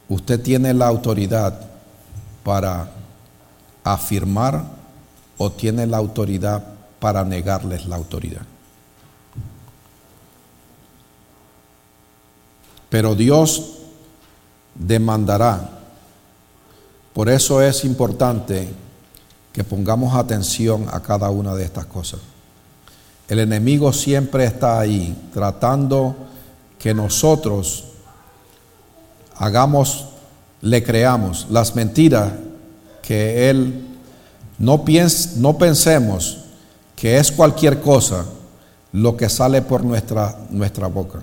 usted tiene la autoridad para afirmar o tiene la autoridad para negarles la autoridad. Pero Dios demandará. Por eso es importante que pongamos atención a cada una de estas cosas. El enemigo siempre está ahí tratando que nosotros hagamos, le creamos las mentiras que Él no, no pensemos que es cualquier cosa lo que sale por nuestra, nuestra boca.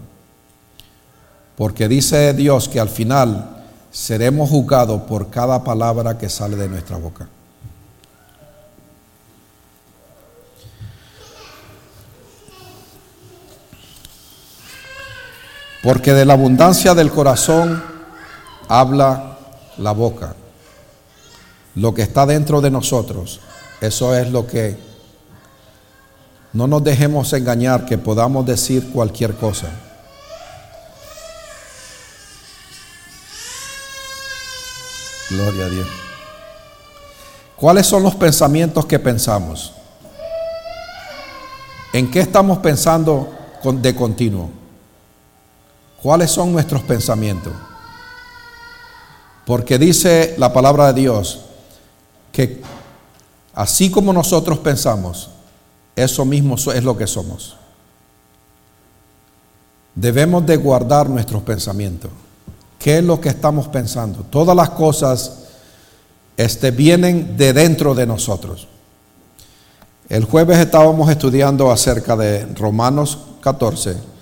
Porque dice Dios que al final seremos juzgados por cada palabra que sale de nuestra boca. Porque de la abundancia del corazón habla la boca. Lo que está dentro de nosotros, eso es lo que no nos dejemos engañar que podamos decir cualquier cosa. Gloria a Dios. ¿Cuáles son los pensamientos que pensamos? ¿En qué estamos pensando de continuo? ¿Cuáles son nuestros pensamientos? Porque dice la palabra de Dios que así como nosotros pensamos, eso mismo es lo que somos. Debemos de guardar nuestros pensamientos. ¿Qué es lo que estamos pensando? Todas las cosas este, vienen de dentro de nosotros. El jueves estábamos estudiando acerca de Romanos 14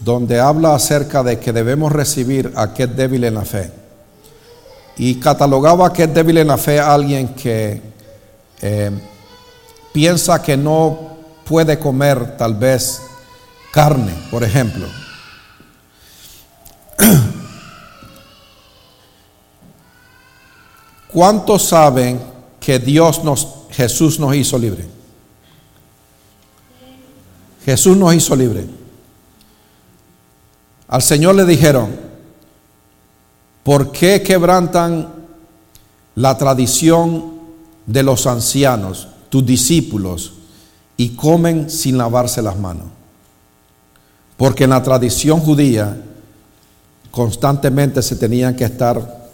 donde habla acerca de que debemos recibir a aquel débil en la fe. Y catalogaba a aquel débil en la fe a alguien que eh, piensa que no puede comer tal vez carne, por ejemplo. ¿Cuántos saben que Dios nos, Jesús nos hizo libre? Jesús nos hizo libre. Al Señor le dijeron, ¿por qué quebrantan la tradición de los ancianos, tus discípulos, y comen sin lavarse las manos? Porque en la tradición judía constantemente se tenían que estar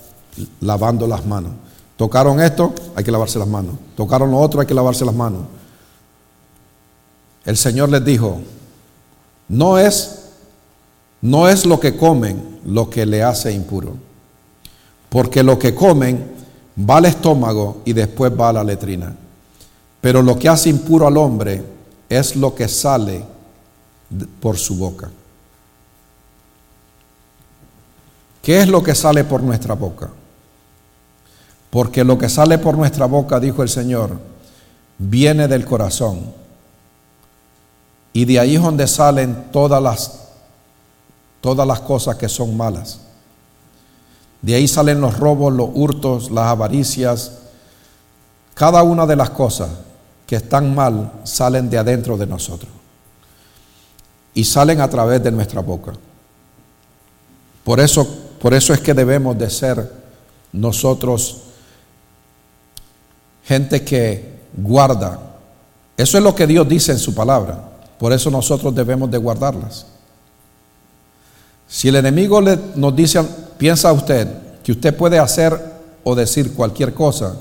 lavando las manos. Tocaron esto, hay que lavarse las manos. Tocaron lo otro, hay que lavarse las manos. El Señor les dijo, no es no es lo que comen lo que le hace impuro, porque lo que comen va al estómago y después va a la letrina. Pero lo que hace impuro al hombre es lo que sale por su boca. ¿Qué es lo que sale por nuestra boca? Porque lo que sale por nuestra boca, dijo el Señor, viene del corazón. Y de ahí es donde salen todas las todas las cosas que son malas. De ahí salen los robos, los hurtos, las avaricias. Cada una de las cosas que están mal salen de adentro de nosotros. Y salen a través de nuestra boca. Por eso, por eso es que debemos de ser nosotros gente que guarda. Eso es lo que Dios dice en su palabra. Por eso nosotros debemos de guardarlas. Si el enemigo le, nos dice, piensa usted que usted puede hacer o decir cualquier cosa,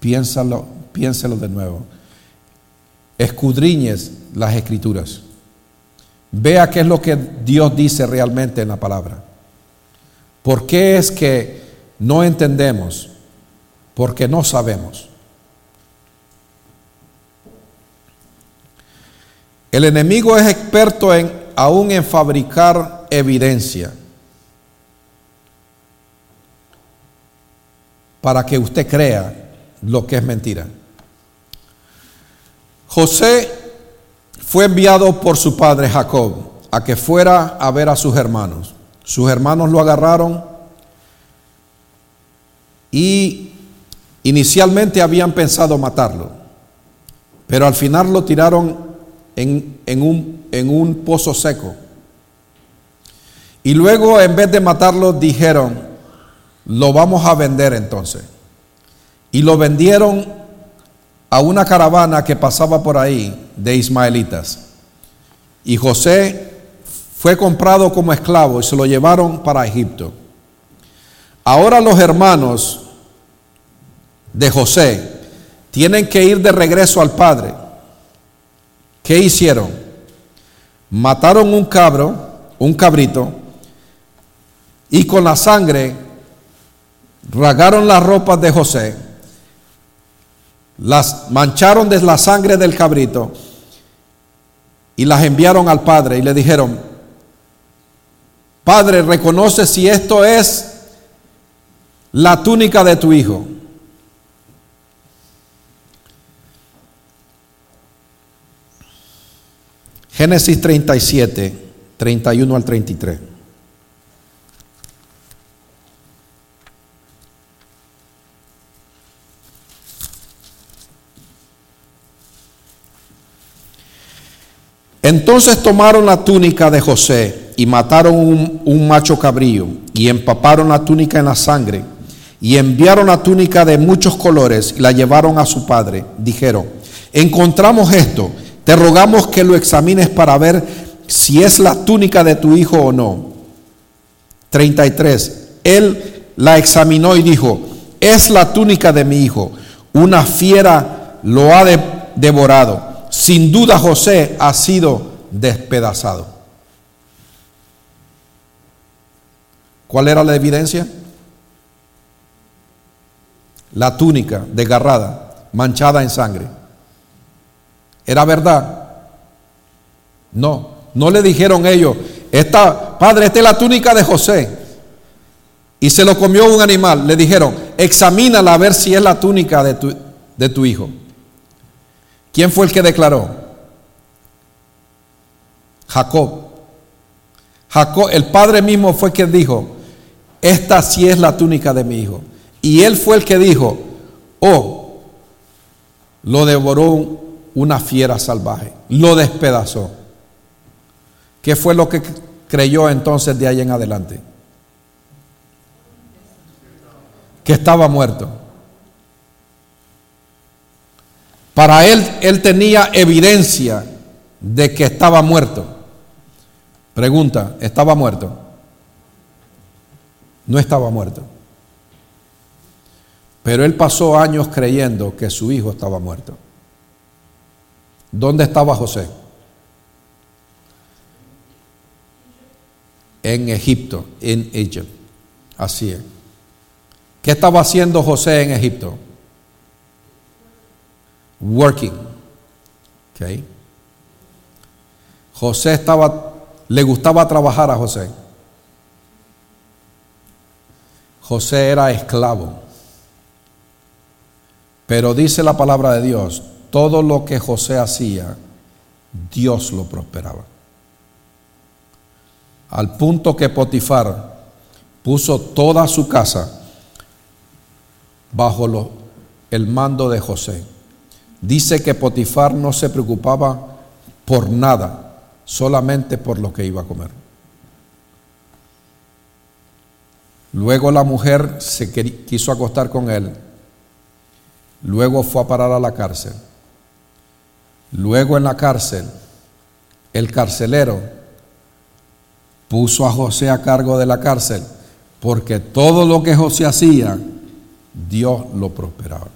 piénsalo, piénselo de nuevo. Escudriñes las escrituras. Vea qué es lo que Dios dice realmente en la palabra. ¿Por qué es que no entendemos? Porque no sabemos. El enemigo es experto en aún en fabricar evidencia para que usted crea lo que es mentira. José fue enviado por su padre Jacob a que fuera a ver a sus hermanos. Sus hermanos lo agarraron y inicialmente habían pensado matarlo, pero al final lo tiraron en, un, un pozo seco. Y luego en vez de matarlo dijeron, lo vamos a vender entonces. Y lo vendieron a una caravana que pasaba por ahí de ismaelitas. Y José fue comprado como esclavo y se lo llevaron para Egipto. Ahora los hermanos de José tienen que ir de regreso al padre ¿Qué hicieron? Mataron un cabro, un cabrito, y con la sangre ragaron las ropas de José, las mancharon de la sangre del cabrito y las enviaron al padre y le dijeron, Padre, reconoce si esto es la túnica de tu hijo. Génesis 37, 31 al 33. Entonces tomaron la túnica de José y mataron un, macho cabrío y empaparon la túnica en la sangre y enviaron la túnica de muchos colores y la llevaron a su padre. Dijeron, encontramos esto, te rogamos que lo examines para ver si es la túnica de tu hijo o no. 33. Él la examinó y dijo, es la túnica de mi hijo. Una fiera lo ha devorado sin duda José ha sido despedazado. ¿Cuál era la evidencia? La túnica desgarrada, manchada en sangre. ¿Era verdad? No, no le dijeron ellos, esta, padre, esta es la túnica de José. Y se lo comió un animal. Le dijeron, examínala a ver si es la túnica de tu, de tu hijo. ¿Quién fue el que declaró? Jacob. Jacob, el padre mismo fue quien dijo, esta sí es la túnica de mi hijo. Y él fue el que dijo, oh, lo devoró una fiera salvaje, lo despedazó. ¿Qué fue lo que creyó entonces de ahí en adelante? Que estaba muerto. Para él, él tenía evidencia de que estaba muerto. Pregunta, ¿estaba muerto? No estaba muerto. Pero él pasó años creyendo que su hijo estaba muerto. ¿Dónde estaba José? En Egipto, en Egipto. Así es. ¿Qué estaba haciendo José en Egipto? working. Okay. José estaba, le gustaba trabajar a José. José era esclavo. Pero dice la palabra de Dios, todo lo que José hacía, Dios lo prosperaba. Al punto que Potifar puso toda su casa bajo el mando de José. Dice que Potifar no se preocupaba por nada, solamente por lo que iba a comer. Luego la mujer se quiso acostar con él. Luego fue a parar a la cárcel. Luego en la cárcel, el carcelero puso a José a cargo de la cárcel, porque todo lo que José hacía, Dios lo prosperaba.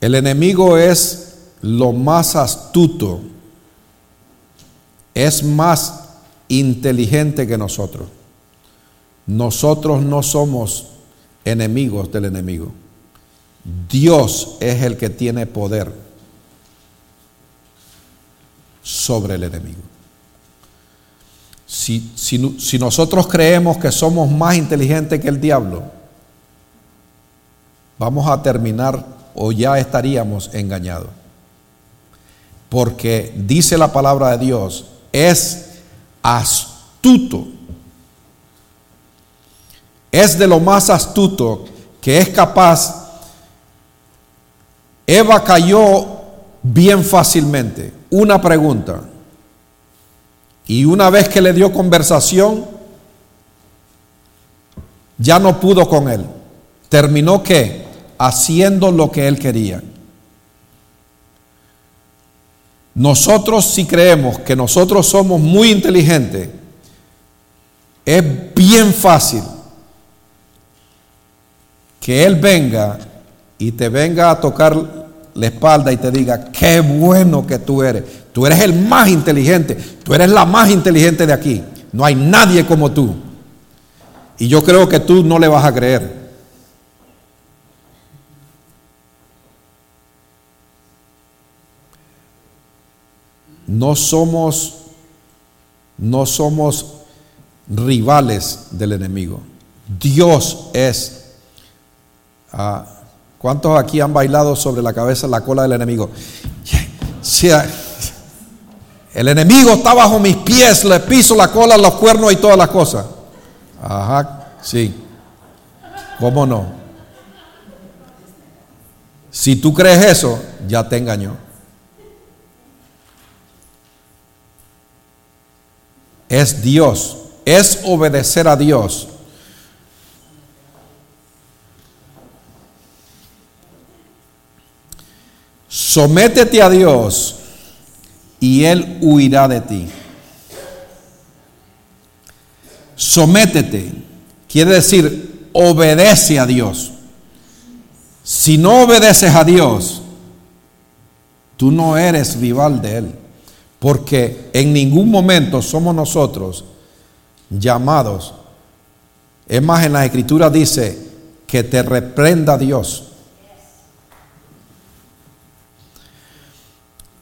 El enemigo es lo más astuto, es más inteligente que nosotros. Nosotros no somos enemigos del enemigo. Dios es el que tiene poder sobre el enemigo. Si, si, nosotros creemos que somos más inteligentes que el diablo, vamos a terminar o ya estaríamos engañados. Porque dice la palabra de Dios, es astuto. Es de lo más astuto que es capaz. Eva cayó bien fácilmente. Una pregunta. Y una vez que le dio conversación, ya no pudo con él. Terminó que haciendo lo que él quería. Nosotros si creemos que nosotros somos muy inteligentes, es bien fácil que Él venga y te venga a tocar la espalda y te diga, qué bueno que tú eres. Tú eres el más inteligente, tú eres la más inteligente de aquí. No hay nadie como tú. Y yo creo que tú no le vas a creer. No somos no somos rivales del enemigo. Dios es. Ah, ¿Cuántos aquí han bailado sobre la cabeza la cola del enemigo? el enemigo está bajo mis pies, le piso la cola, los cuernos y todas las cosas. Ajá, sí. ¿Cómo no? Si tú crees eso, ya te engañó. Es Dios, es obedecer a Dios. Sométete a Dios y Él huirá de ti. Sométete, quiere decir, obedece a Dios. Si no obedeces a Dios, tú no eres rival de Él, porque en ningún momento somos nosotros llamados. Es más, en la escritura dice que te reprenda Dios.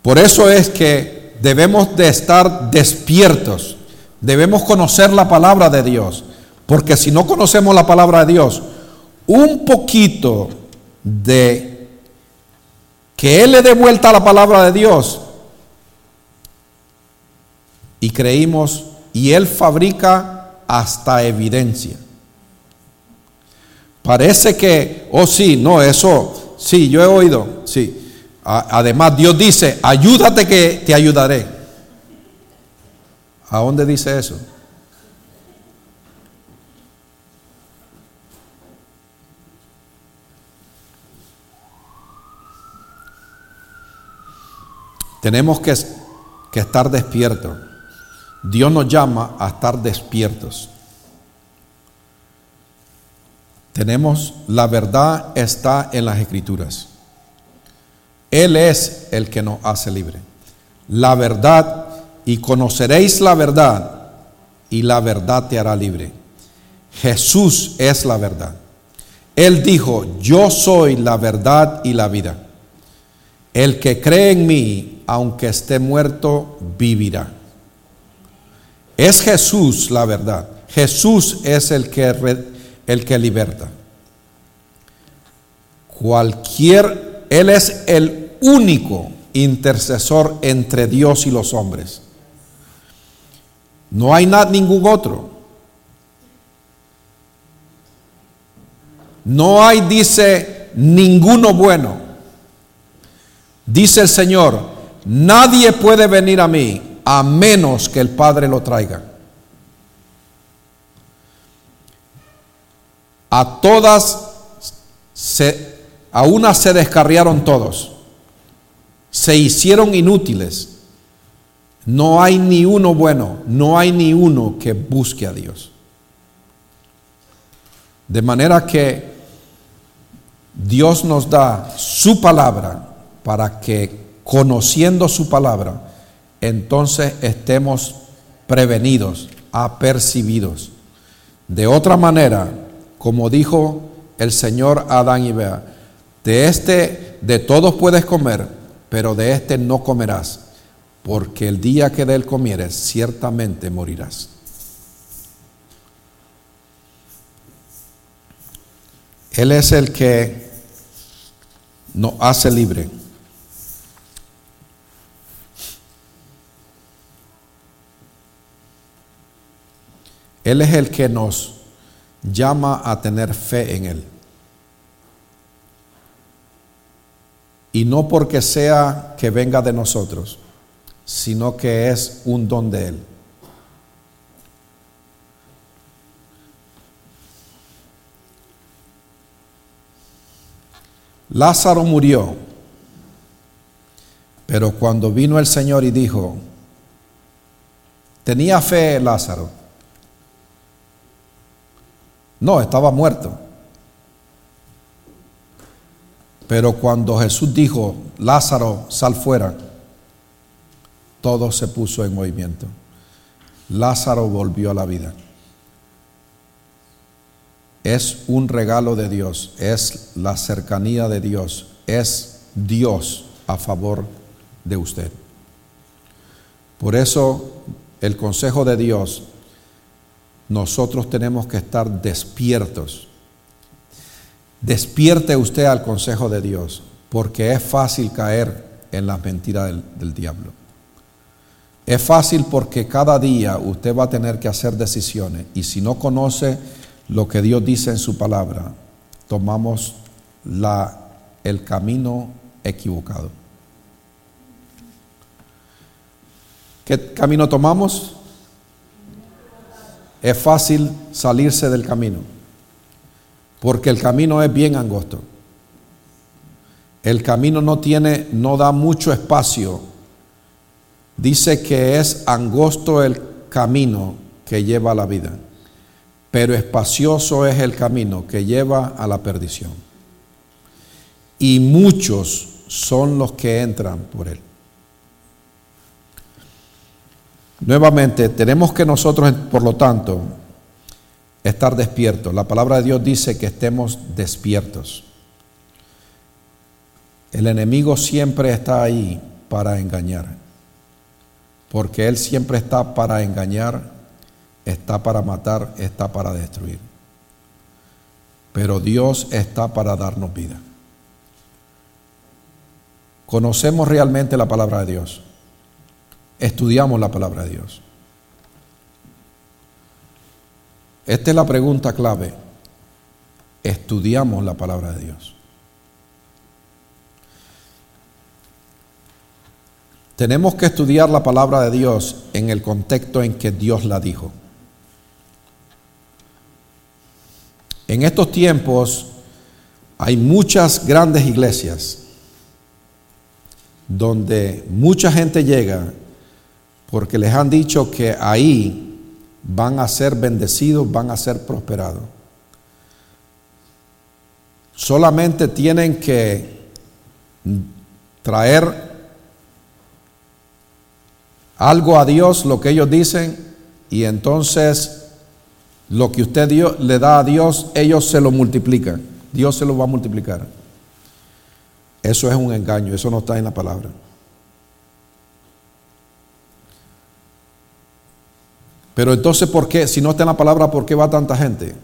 Por eso es que debemos de estar despiertos, debemos conocer la palabra de Dios, porque si no conocemos la palabra de Dios, un poquito de que Él le dé vuelta la palabra de Dios y creímos, y Él fabrica hasta evidencia. Parece que, oh sí, no, eso, sí, yo he oído, sí. Además, Dios dice, ayúdate que te ayudaré. ¿A dónde dice eso? Tenemos que, que estar despiertos. Dios nos llama a estar despiertos. Tenemos, la verdad está en las escrituras. Él es el que nos hace libre. La verdad, y conoceréis la verdad, y la verdad te hará libre. Jesús es la verdad. Él dijo, yo soy la verdad y la vida. El que cree en mí, aunque esté muerto, vivirá. Es Jesús la verdad. Jesús es el que, el que liberta. Cualquier, Él es el único intercesor entre Dios y los hombres. No hay nada, ningún otro. No hay, dice, ninguno bueno. Dice el Señor, nadie puede venir a mí a menos que el Padre lo traiga. A todas, se, a una se descarriaron todos se hicieron inútiles. No hay ni uno bueno, no hay ni uno que busque a Dios. De manera que Dios nos da su palabra para que conociendo su palabra, entonces estemos prevenidos, apercibidos. De otra manera, como dijo el Señor Adán y Bea, de este, de todos puedes comer, pero de éste no comerás, porque el día que de él comieres, ciertamente morirás. Él es el que nos hace libre. Él es el que nos llama a tener fe en Él. Y no porque sea que venga de nosotros, sino que es un don de Él. Lázaro murió, pero cuando vino el Señor y dijo, ¿tenía fe Lázaro? No, estaba muerto. Pero cuando Jesús dijo, Lázaro, sal fuera, todo se puso en movimiento. Lázaro volvió a la vida. Es un regalo de Dios, es la cercanía de Dios, es Dios a favor de usted. Por eso el consejo de Dios, nosotros tenemos que estar despiertos. Despierte usted al consejo de Dios, porque es fácil caer en las mentiras del, diablo. Es fácil porque cada día usted va a tener que hacer decisiones y si no conoce lo que Dios dice en su palabra, tomamos la, el camino equivocado. ¿Qué camino tomamos? Es fácil salirse del camino, porque el camino es bien angosto. El camino no tiene, no da mucho espacio. Dice que es angosto el camino que lleva a la vida, pero espacioso es el camino que lleva a la perdición. Y muchos son los que entran por él. Nuevamente, tenemos que nosotros, por lo tanto, estar despiertos. La palabra de Dios dice que estemos despiertos. El enemigo siempre está ahí para engañar, porque él siempre está para engañar, está para matar, está para destruir. Pero Dios está para darnos vida. Conocemos realmente la palabra de Dios estudiamos la palabra de Dios? Esta es la pregunta clave. Estudiamos la palabra de Dios. Tenemos que estudiar la palabra de Dios en el contexto en que Dios la dijo. En estos tiempos hay muchas grandes iglesias donde mucha gente llega porque les han dicho que ahí van a ser bendecidos, van a ser prosperados. Solamente tienen que traer algo a Dios, lo que ellos dicen, y entonces lo que usted le da a Dios, ellos se lo multiplican. Dios se lo va a multiplicar. Eso es un engaño, eso no está en la palabra. Pero entonces, ¿por qué? Si no está en la palabra, ¿por qué va tanta gente?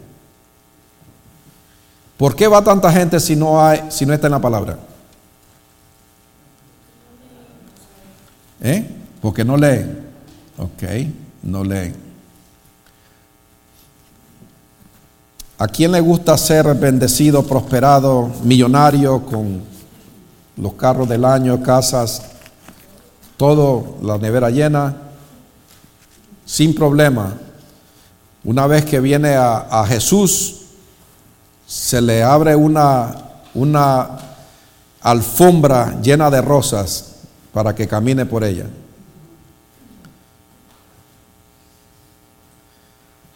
¿Por qué va tanta gente si no, hay, si no está en la palabra? ¿Eh? Porque no leen. Ok, no leen. ¿A quién le gusta ser bendecido, prosperado, millonario, con los carros del año, casas, todo, la nevera llena? Sin problema. Una vez que viene a, Jesús, se le abre una, una alfombra llena de rosas para que camine por ella.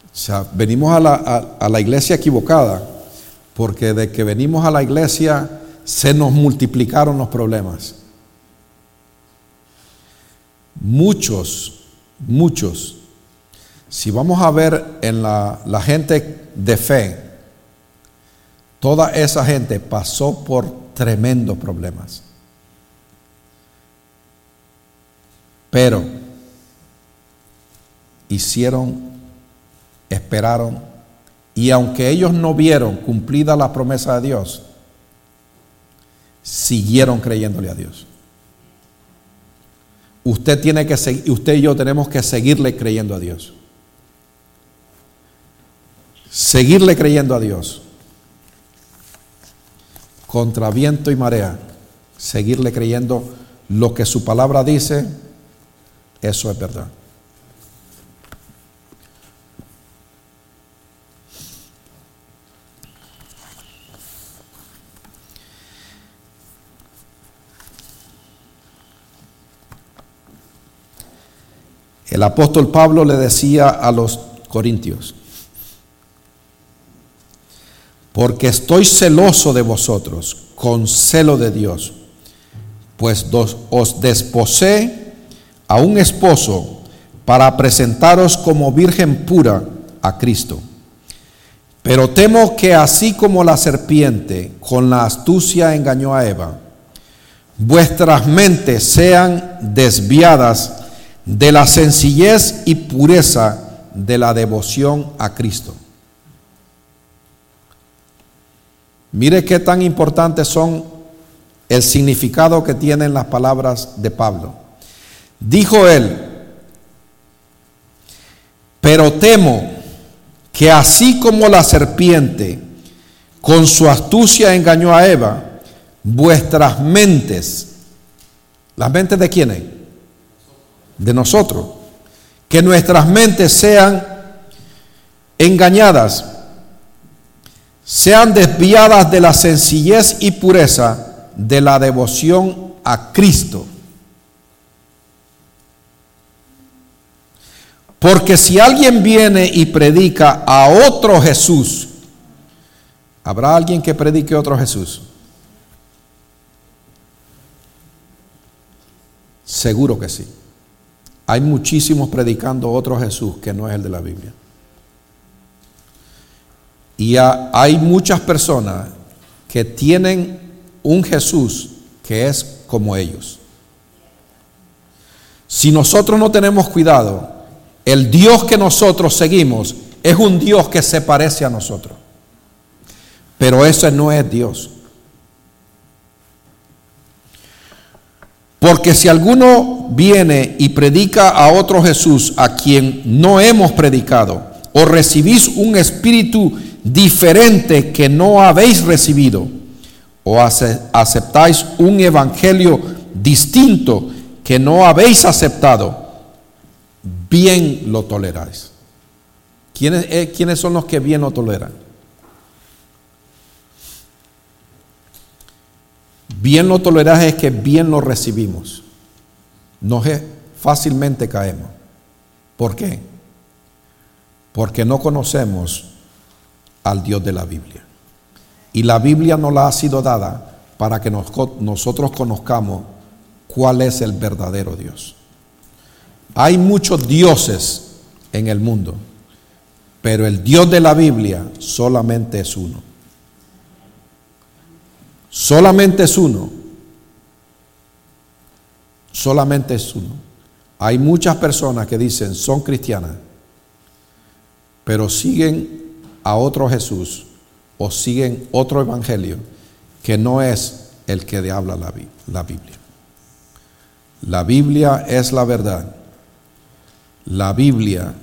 O sea, venimos a la, a la, iglesia equivocada, porque de que venimos a la iglesia se nos multiplicaron los problemas. Muchos, muchos si vamos a ver en la, gente de fe, toda esa gente pasó por tremendos problemas. Pero hicieron, esperaron, y aunque ellos no vieron cumplida la promesa de Dios, siguieron creyéndole a Dios. Usted tiene que usted y yo tenemos que seguirle creyendo a Dios seguirle creyendo a Dios. Contra viento y marea, seguirle creyendo lo que su palabra dice, eso es verdad. El apóstol Pablo le decía a los corintios, porque estoy celoso de vosotros, con celo de Dios, pues os desposé a un esposo para presentaros como virgen pura a Cristo. Pero temo que así como la serpiente con la astucia engañó a Eva, vuestras mentes sean desviadas de la sencillez y pureza de la devoción a Cristo. Mire qué tan importantes son el significado que tienen las palabras de Pablo. Dijo él, pero temo que así como la serpiente con su astucia engañó a Eva, vuestras mentes, ¿las mentes de quiénes? De nosotros, que nuestras mentes sean engañadas sean desviadas de la sencillez y pureza de la devoción a Cristo. Porque si alguien viene y predica a otro Jesús, ¿habrá alguien que predique otro Jesús? Seguro que sí. Hay muchísimos predicando otro Jesús que no es el de la Biblia. Y hay muchas personas que tienen un Jesús que es como ellos. Si nosotros no tenemos cuidado, el Dios que nosotros seguimos es un Dios que se parece a nosotros. Pero ese no es Dios. Porque si alguno viene y predica a otro Jesús a quien no hemos predicado, o recibís un espíritu diferente que no habéis recibido, o aceptáis un evangelio distinto que no habéis aceptado, bien lo toleráis. ¿Quiénes, eh, ¿Quiénes, son los que bien lo toleran? Bien lo toleráis es que bien lo recibimos. No fácilmente caemos. ¿Por qué? Porque no conocemos al Dios de la Biblia. Y la Biblia no la ha sido dada para que nosotros conozcamos cuál es el verdadero Dios. Hay muchos dioses en el mundo, pero el Dios de la Biblia solamente es uno. Solamente es uno. Solamente es uno. Hay muchas personas que dicen son cristianas, pero siguen a otro Jesús o siguen otro evangelio que no es el que de habla la, la Biblia. La Biblia es la verdad. La Biblia,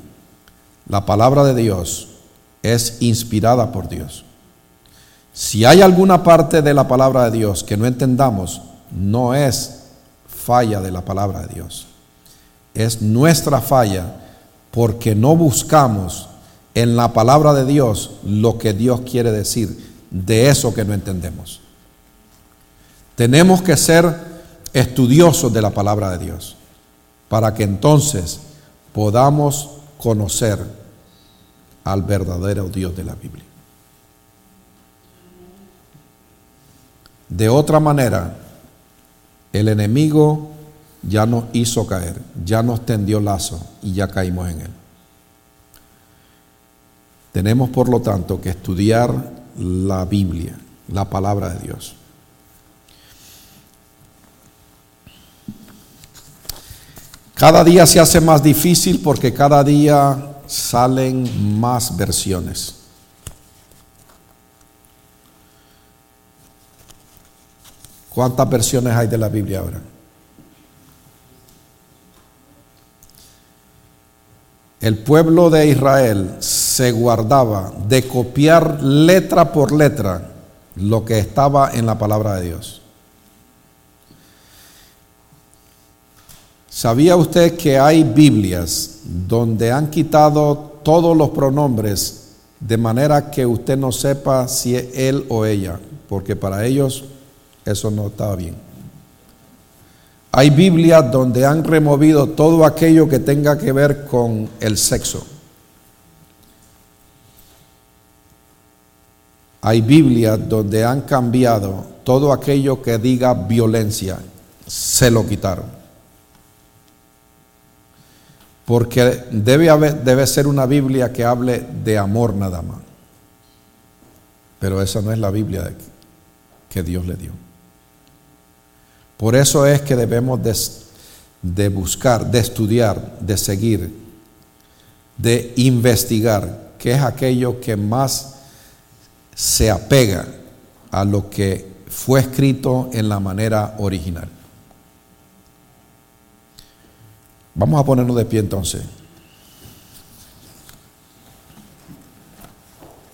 la palabra de Dios, es inspirada por Dios. Si hay alguna parte de la palabra de Dios que no entendamos, no es falla de la palabra de Dios. Es nuestra falla porque no buscamos en la palabra de Dios lo que Dios quiere decir de eso que no entendemos. Tenemos que ser estudiosos de la palabra de Dios para que entonces podamos conocer al verdadero Dios de la Biblia. De otra manera, el enemigo ya nos hizo caer, ya nos tendió lazo y ya caímos en él. Tenemos, por lo tanto, que estudiar la Biblia, la palabra de Dios. Cada día se hace más difícil porque cada día salen más versiones. ¿Cuántas versiones hay de la Biblia ahora? el pueblo de Israel se guardaba de copiar letra por letra lo que estaba en la palabra de Dios. ¿Sabía usted que hay Biblias donde han quitado todos los pronombres de manera que usted no sepa si es él o ella? Porque para ellos eso no estaba bien. Hay Biblias donde han removido todo aquello que tenga que ver con el sexo. hay Biblias donde han cambiado todo aquello que diga violencia, se lo quitaron. Porque debe, debe ser una Biblia que hable de amor nada más. Pero esa no es la Biblia que Dios le dio. Por eso es que debemos de, buscar, de estudiar, de seguir, de investigar, qué es aquello que más se apega a lo que fue escrito en la manera original. Vamos a ponernos de pie entonces.